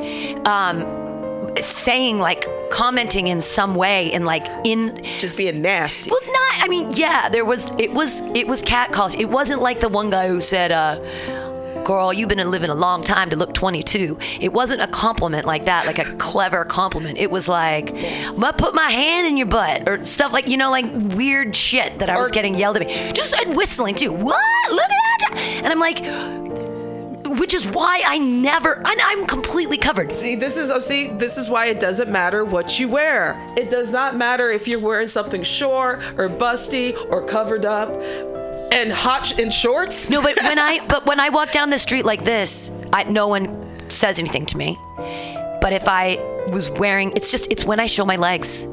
um, saying like commenting in some way and like in just being nasty. well, not. I mean, yeah, there was. It was. It was cat calls. It wasn't like the one guy who said, uh, "Girl, you've been living a long time to look 22." It wasn't a compliment like that, like a clever compliment. It was like, "I'm gonna put my hand in your butt" or stuff like you know, like weird shit that I was Or- getting yelled at me. Just and whistling too. What? Look at that! And I'm like. Which is why I never, and I'm completely covered. See, this is oh, see, this is why it doesn't matter what you wear. It does not matter if you're wearing something short or busty or covered up and hot in shorts. No, but when I [laughs] but when I walk down the street like this, I, no one says anything to me. But if I was wearing, it's just it's when I show my legs,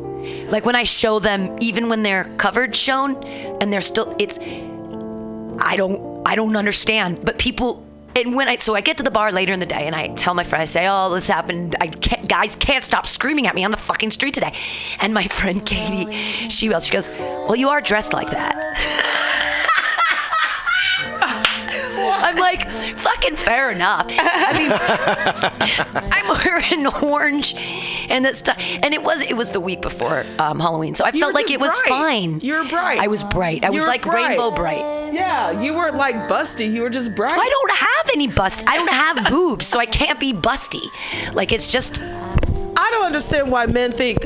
like when I show them, even when they're covered, shown, and they're still. It's I don't I don't understand. But people. And when I so I get to the bar later in the day and I tell my friend I say oh this happened I can't guys can't stop screaming at me on the fucking street today, and my friend Katie she yells she goes well you are dressed like that [laughs] I'm like, fucking fair enough. I mean, [laughs] I'm wearing orange and that stuff, and it was it was the week before um, Halloween, so I felt like it was bright. fine. You were bright. I was bright. I You was like bright. rainbow bright. Yeah, you weren't like busty. You were just bright. I don't have any bust. I don't have [laughs] boobs, so I can't be busty. Like it's just I don't understand why men think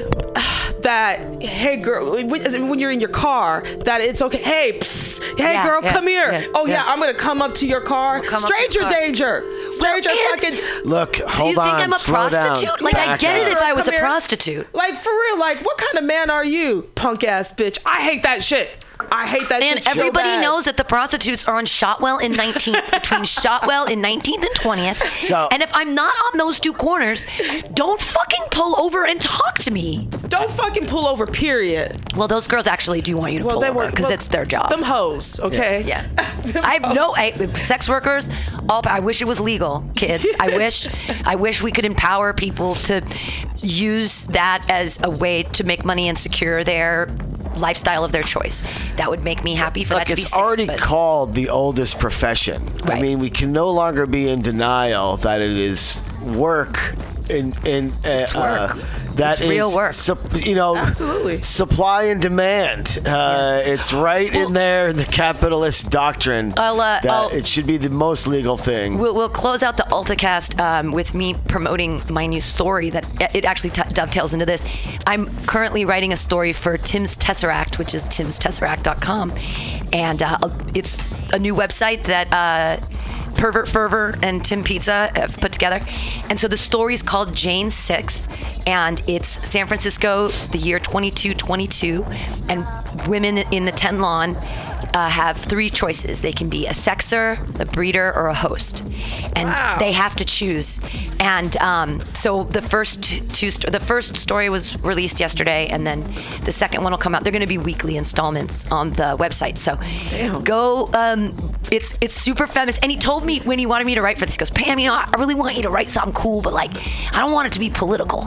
that hey girl when when you're in your car that it's okay hey psst, hey Yeah, girl yeah, come here yeah, oh yeah. yeah. I'm gonna come up to your car come up stranger your car. danger stranger and- fucking Look, Do hold you think on. I'm a slow down, prostitute? Like I back get it if I was Come a here. prostitute. like for real like what kind of man are you punk ass bitch I hate that shit I hate that And shit so everybody bad. knows that the prostitutes are on Shotwell in 19th, [laughs] between Shotwell in 19th and 20th. So- and if I'm not on those two corners, don't fucking pull over and talk to me. don't fucking pull over period Well, those girls actually do want you to well pull they over because it's their job. them hoes okay yeah. [laughs] Them I have no. I, sex workers. All I wish it was legal, kids. I [laughs] wish, I wish we could empower people to use that as a way to make money and secure their lifestyle of their choice. That would make me happy for Look, that to be it's safe, already but- called the oldest profession. I mean, we can no longer be in denial that it is work in in uh, uh, That It's real is work. sup- you know, Absolutely. supply and demand. Uh, It's right in there, the capitalist doctrine. I'll, uh, that I'll- it should be the most legal thing. We'll, we'll close out the AltaCast um, with me promoting my new story that it actually t- dovetails into this. I'm currently writing a story for Tim's Tesseract, which is timstesseract.com. And uh, it's a new website that uh, Pervert Fervor and Tim Pizza have put together. And so the story is called Jane 6, and it's San Francisco, the year 2222, and women in the Tenderloin uh, have three choices. They can be a sexer, a breeder, or a host, and Wow. they have to choose. And um, so the first two, sto- the first story was released yesterday, and then the second one will come out. They're going to be weekly installments on the website. So go. Um, it's it's super feminist. And he told me when he wanted me to write for this, he goes, Pam, you know, I really want you to write something cool, but like, I don't want it to be political.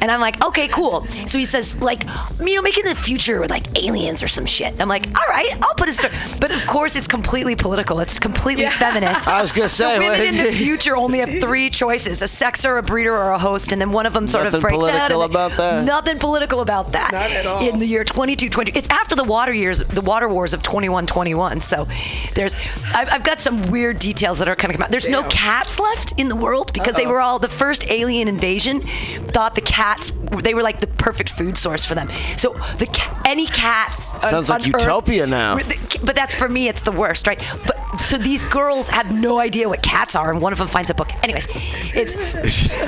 And I'm like, okay, cool. So he says, like, you know, make it in the future with like aliens or some shit. I'm like, all right, I'll put a story. But of course, it's completely political. It's completely feminist. [laughs] I was gonna say, so women in the [laughs] future only have three choices: a sexer, a breeder, or a host, and then one of them sort Nothing of breaks out. Nothing political about that. Nothing political about that. Not at all. In the year 2220, it's after the water years, the water wars of 2121. So there's, I've, I've got some weird details that are kind of come out. There's no cats left in the world because they were all the first alien invasion. Thought the cats, they were like the perfect food source for them. So the any cats. on- Sounds like on Earth- utopia now. but that's for me it's the worst right but so these girls have no idea what cats are and one of them finds a book. Anyways it's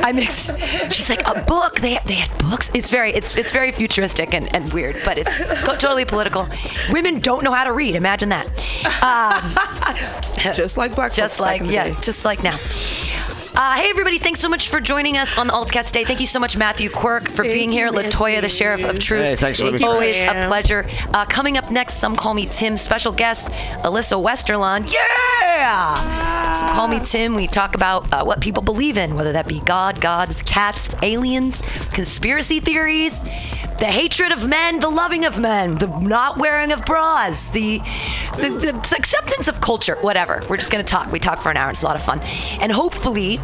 i mix she's like a book? They have, they had books? It's very it's it's very futuristic and, and weird but it's totally political. Women don't know how to read imagine that. Um, [laughs] Just like black just like yeah day. just like now uh, hey everybody! Thanks so much for joining us on the Altcast today. Thank you so much, Matthew Quirk, for Thank being here. you, Latoya, the sheriff of truth. Hey, thanks for letting me try. Always a pleasure. Uh, coming up next, some call me Tim. Special guest Alyssa Westerlund. Yeah. Some call me Tim. We talk about uh, what people believe in, whether that be God, gods, cats, aliens, conspiracy theories. The hatred of men, the loving of men, the not wearing of bras, the, the, the acceptance of culture, whatever. We're just going to talk. We talk for an hour. It's a lot of fun. And hopefully,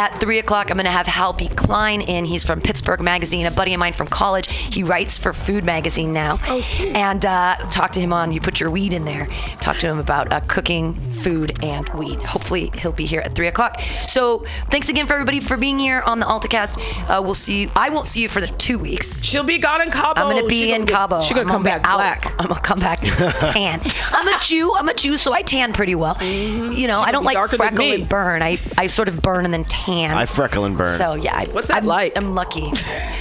at three o'clock, I'm going to have Halpy Klein in. He's from Pittsburgh Magazine, a buddy of mine from college. He writes for Food Magazine now. Oh, sweet. And uh, talk to him on. You put your weed in there. Talk to him about uh, cooking, food, and weed. Hopefully, he'll be here at three o'clock. So, thanks again for everybody for being here on the AltaCast. Uh, we'll see you. I won't see you for the two weeks. She'll be gone in Cabo. I'm gonna be She gonna in get- Cabo. She's gonna come back out. black. I'm gonna come back [laughs] tan. I'm a Jew. I'm a Jew, so I tan pretty well. You know, I don't like freckle and burn. I, I sort of burn and then tan. I freckle and burn. So yeah, I, What's that I'm, like? I'm lucky.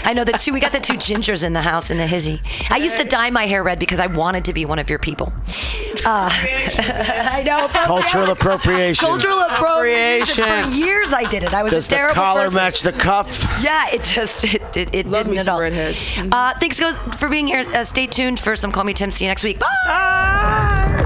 I know that too. We got the two gingers in the house in the hizzy. I used to dye my hair red because I wanted to be one of your people. Uh, [laughs] I know. Cultural appropriation. Cultural appropriation. Appropriation. For years I did it. I was Does a the terrible collar person. match the cuff? Yeah, it just it it, it Love didn't me at some all. redheads. Uh, thanks guys for being here. Uh, stay tuned for some Call Me Tim. See you next week. Bye. Ah!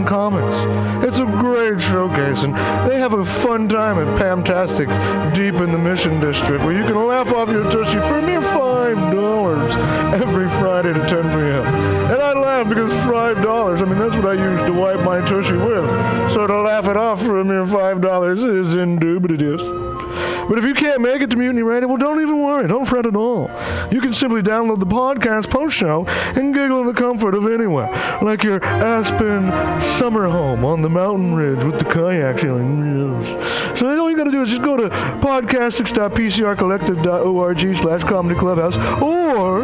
comics. It's a great showcase, and they have a fun time at Pamtastics deep in the Mission District where you can laugh off your tushy for a mere $5 every Friday to 10 p.m. Laugh because $5, I mean, that's what I use to wipe my tushy with. So to laugh it off for a mere $5 is indubitious. But if you can't make it to Mutiny Radio, well, don't even worry. Don't fret at all. You can simply download the podcast post show and giggle in the comfort of anywhere, like your Aspen summer home on the mountain ridge with the kayak feeling. So all you got to do is just go to podcastics.pcrcollective.org slash comedy clubhouse, or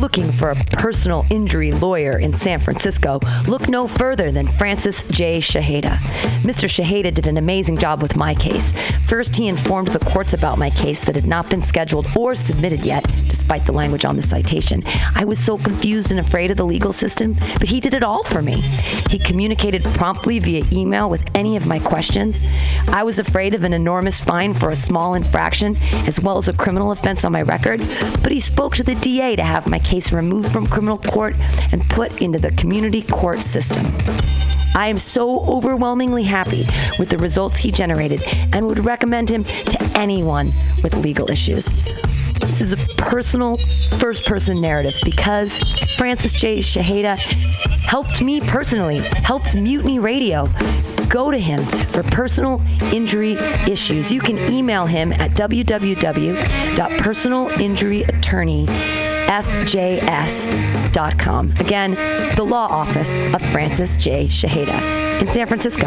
Looking for a personal injury lawyer in San Francisco, look no further than Francis J. Shaheda. Mr. Shaheda did an amazing job with my case. First, he informed the courts about my case that had not been scheduled or submitted yet, despite the language on the citation. I was so confused and afraid of the legal system, but he did it all for me. He communicated promptly via email with any of my questions. I was afraid of an enormous fine for a small infraction, as well as a criminal offense on my record, but he spoke to the DA to have my case removed from criminal court and put into the community court system. I am so overwhelmingly happy with the results he generated and would recommend him to anyone with legal issues. This is a personal first person narrative because Francis J. Shaheda helped me personally, helped Mutiny Radio. Go to him for personal injury issues. You can email him at www.personalinjuryattorneyfjs.com. Again, the law office of Francis J. Shaheda in San Francisco.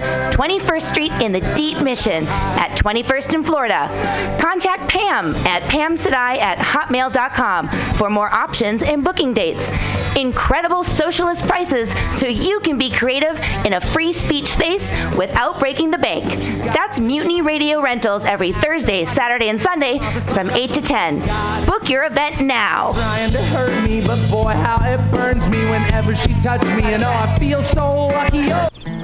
21st Street in the Deep Mission at 21st in Florida. Contact Pam at pamsadai at hotmail.com for more options and booking dates. Incredible socialist prices so you can be creative in a free speech space without breaking the bank. That's Mutiny Radio Rentals every Thursday, Saturday, and Sunday from 8 to 10. Book your event now. trying to hurt me, but boy, how it burns me whenever she touches me. And oh, I feel so lucky. Oh.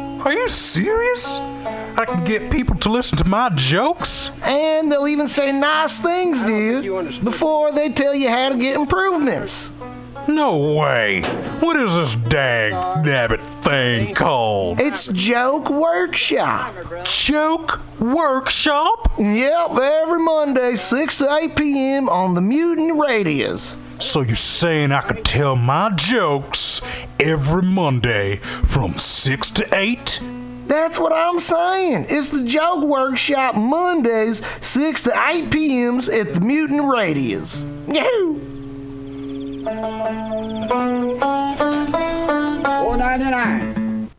are you serious? I can get people to listen to my jokes? And they'll even say nice things to you before they tell you how to get improvements. No way. What is this dag nabbit thing called? It's Joke Workshop. Joke Workshop? Yep, every Monday, 6 to 8 p.m. on the Mutant Radios. So you're saying I could tell my jokes every Monday from 6 to 8? That's what I'm saying. It's the Joke Workshop Mondays, 6 to 8 p.m.s at the Mutant Radius. Yahoo! Four ninety nine.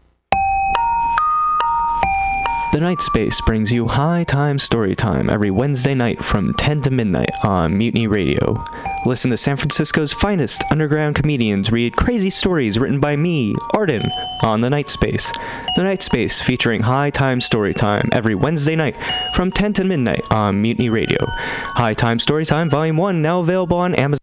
The Night Space brings you High Time Story Time every Wednesday night from 10 to midnight on Mutiny Radio. Listen to San Francisco's finest underground comedians read crazy stories written by me, Arden, on The Night Space. The Night Space featuring High Time Story Time every Wednesday night from 10 to midnight on Mutiny Radio. High Time Story Time Volume 1 now available on Amazon.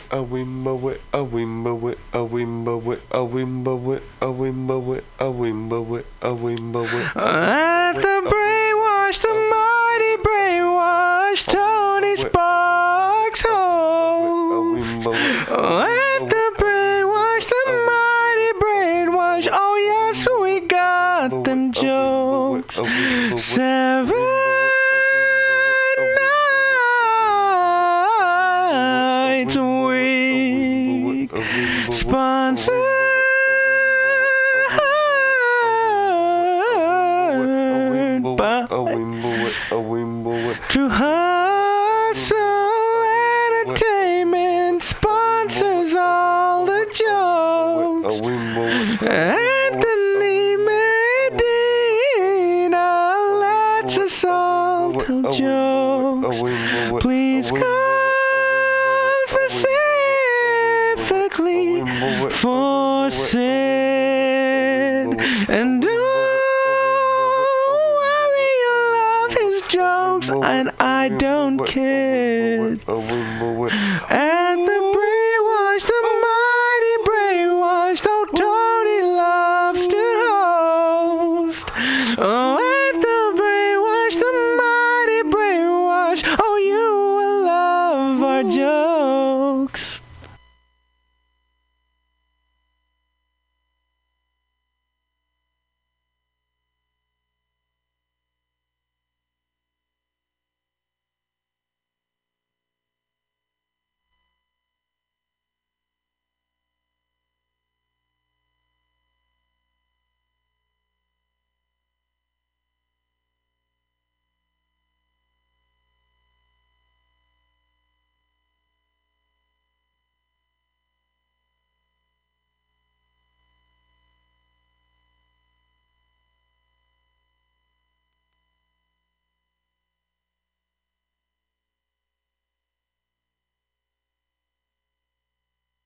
It, oh we mow it, oh we mow it, oh we mow it, oh we mow it, oh we mow it, oh we mow it, oh we mow it. At the brainwash,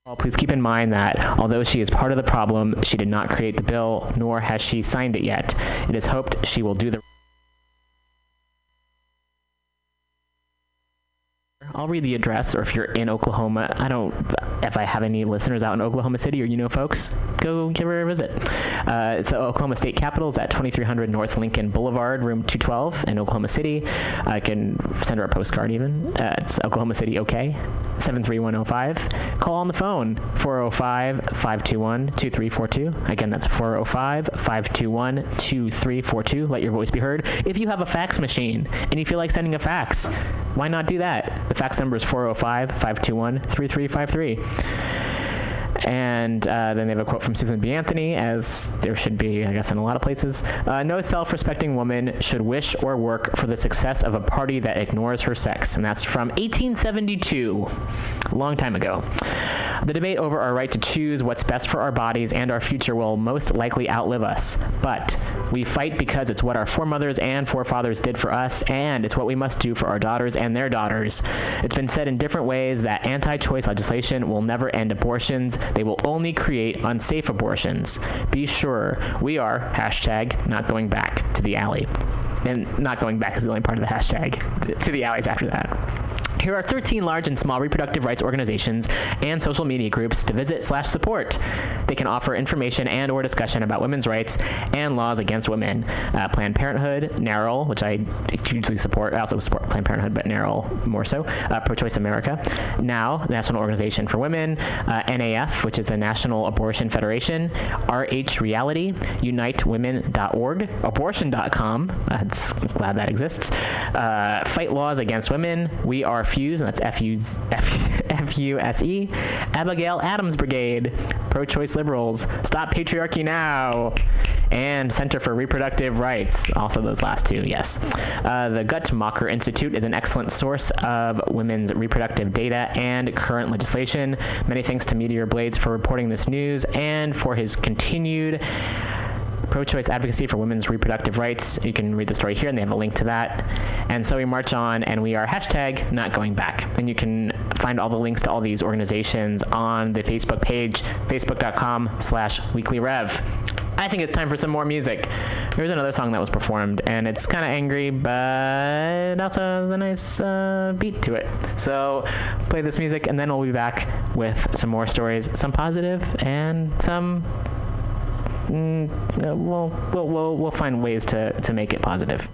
Well, please keep in mind that although she is part of the problem, she did not create the bill, nor has she signed it yet. It is hoped she will do the. I'll read the address, or if you're in Oklahoma, I don't. If I have any listeners out in Oklahoma City, or you know folks, go give her a visit. Uh, it's the Oklahoma State Capitol. It's at 2300 North Lincoln Boulevard, room 212 in Oklahoma City. I can send her a postcard even. Uh, it's Oklahoma City, OK. 73105. Call on the phone 405 521 2342. Again, that's 405 521 2342. Let your voice be heard. If you have a fax machine and you feel like sending a fax, why not do that? The fax number is 405 521 3353. And uh, then they have a quote from Susan B. Anthony, as there should be, I guess, in a lot of places. Uh, no self respecting woman should wish or work for the success of a party that ignores her sex. And that's from 1872, a long time ago. The debate over our right to choose what's best for our bodies and our future will most likely outlive us. But we fight because it's what our foremothers and forefathers did for us, and it's what we must do for our daughters and their daughters. It's been said in different ways that anti choice legislation will never end abortions, they will only create unsafe abortions. Be sure we are, hashtag, not going back to the alley. And not going back is the only part of the hashtag. To the alleys after that. Here are 13 large and small reproductive rights organizations and social media groups to visit slash support. They can offer information and or discussion about women's rights and laws against women. Uh, Planned Parenthood, NARAL, which I hugely support. I also support Planned Parenthood, but NARAL more so. Uh, Pro-Choice America. NOW, National Organization for Women. Uh, NAF, which is the National Abortion Federation. RH Reality. UniteWomen.org. Abortion.com. I'm glad that exists. Uh, Fight Laws Against Women. We Are Fuse, and that's F-U-S-E. F-U-S-E. Abigail Adams Brigade. Pro-Choice Liberals. Stop Patriarchy Now. And Center for Reproductive Rights. Also those last two, yes. Uh, the Guttmacher Institute is an excellent source of women's reproductive data and current legislation. Many thanks to Meteor Blades for reporting this news and for his continued pro-choice advocacy for women's reproductive rights. You can read the story here, and they have a link to that. And so we march on, and we are hashtag not going back. And you can find all the links to all these organizations on the Facebook page, facebook.com slash weeklyrev. I think it's time for some more music. Here's another song that was performed, and it's kind of angry, but also has a nice uh, beat to it. So play this music, and then we'll be back with some more stories, some positive and some. Mm, we'll, we'll, we'll, we'll find ways to, to make it positive.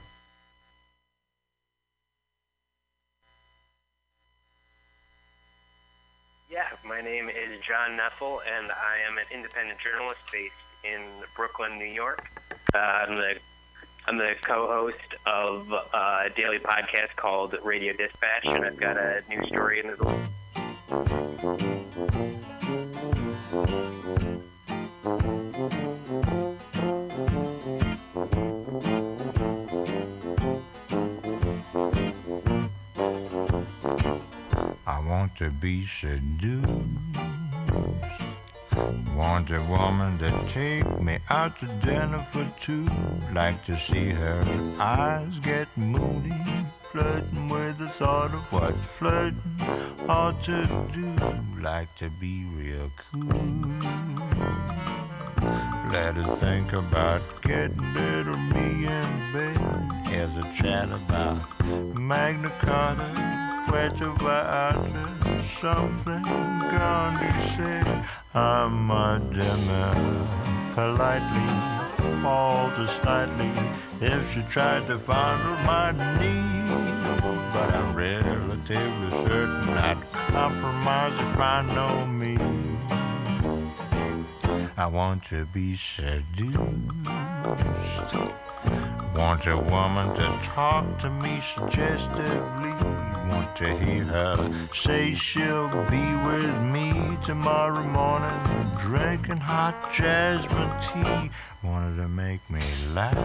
Yeah, my name is John Knefel, and I am an independent journalist based in Brooklyn, New York. Uh, I'm the I'm the co-host of a daily podcast called Radio Dispatch, and I've got a new story in the. To be seduced. Want a woman to take me out to dinner for two. Like to see her eyes get moody. Flirting with the thought of what flirting ought to do. Like to be real cool. Let us think about getting little me in bed. Here's a chat about Magna Carta, Puerto Vallarta, something Gandhi said. I'm a dimmer, politely, falter slightly, if she tried to fondle my knee. But I'm relatively certain I'd compromise if I know me. I want to be seduced. Want a woman to talk to me suggestively. Want to hear her say she'll be with me tomorrow morning, drinking hot jasmine tea. Wanted to make me laugh.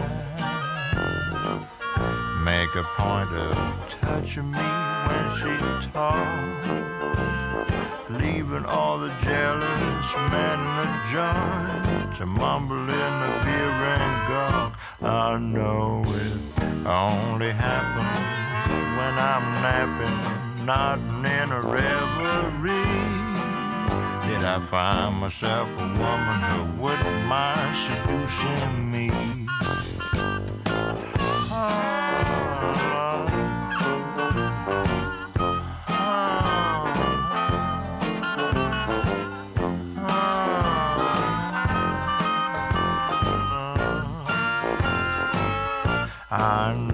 Make a point of touching me when she talks leaving all the jealous men in the joint to mumble in the beer and gawk. I know it only happens when I'm napping, nodding in a reverie. Did I find myself a woman who wouldn't mind seducing me? I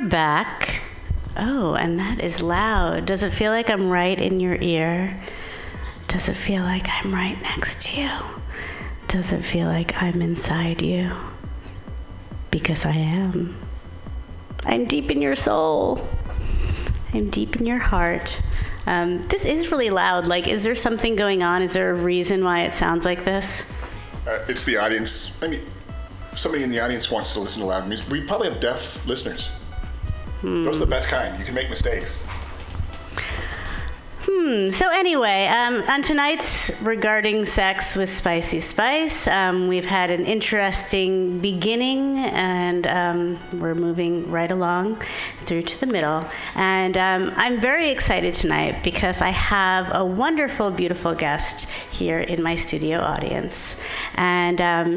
Are back. Oh, and that is loud. Does it feel like I'm right in your ear? Does it feel like I'm right next to you? Does it feel like I'm inside you? Because I am. I'm deep in your soul. I'm deep in your heart. Um, this is really loud. Like, is there something going on? Is there a reason why it sounds like this? Uh, it's the audience. I mean, somebody in the audience wants to listen to loud music. We probably have deaf listeners. Those are the best kind. You can make mistakes. Hmm. So anyway, um, on tonight's regarding sex with Spicy Spice, um, we've had an interesting beginning, and um, we're moving right along through to the middle. And um, I'm very excited tonight because I have a wonderful, beautiful guest here in my studio audience, and um,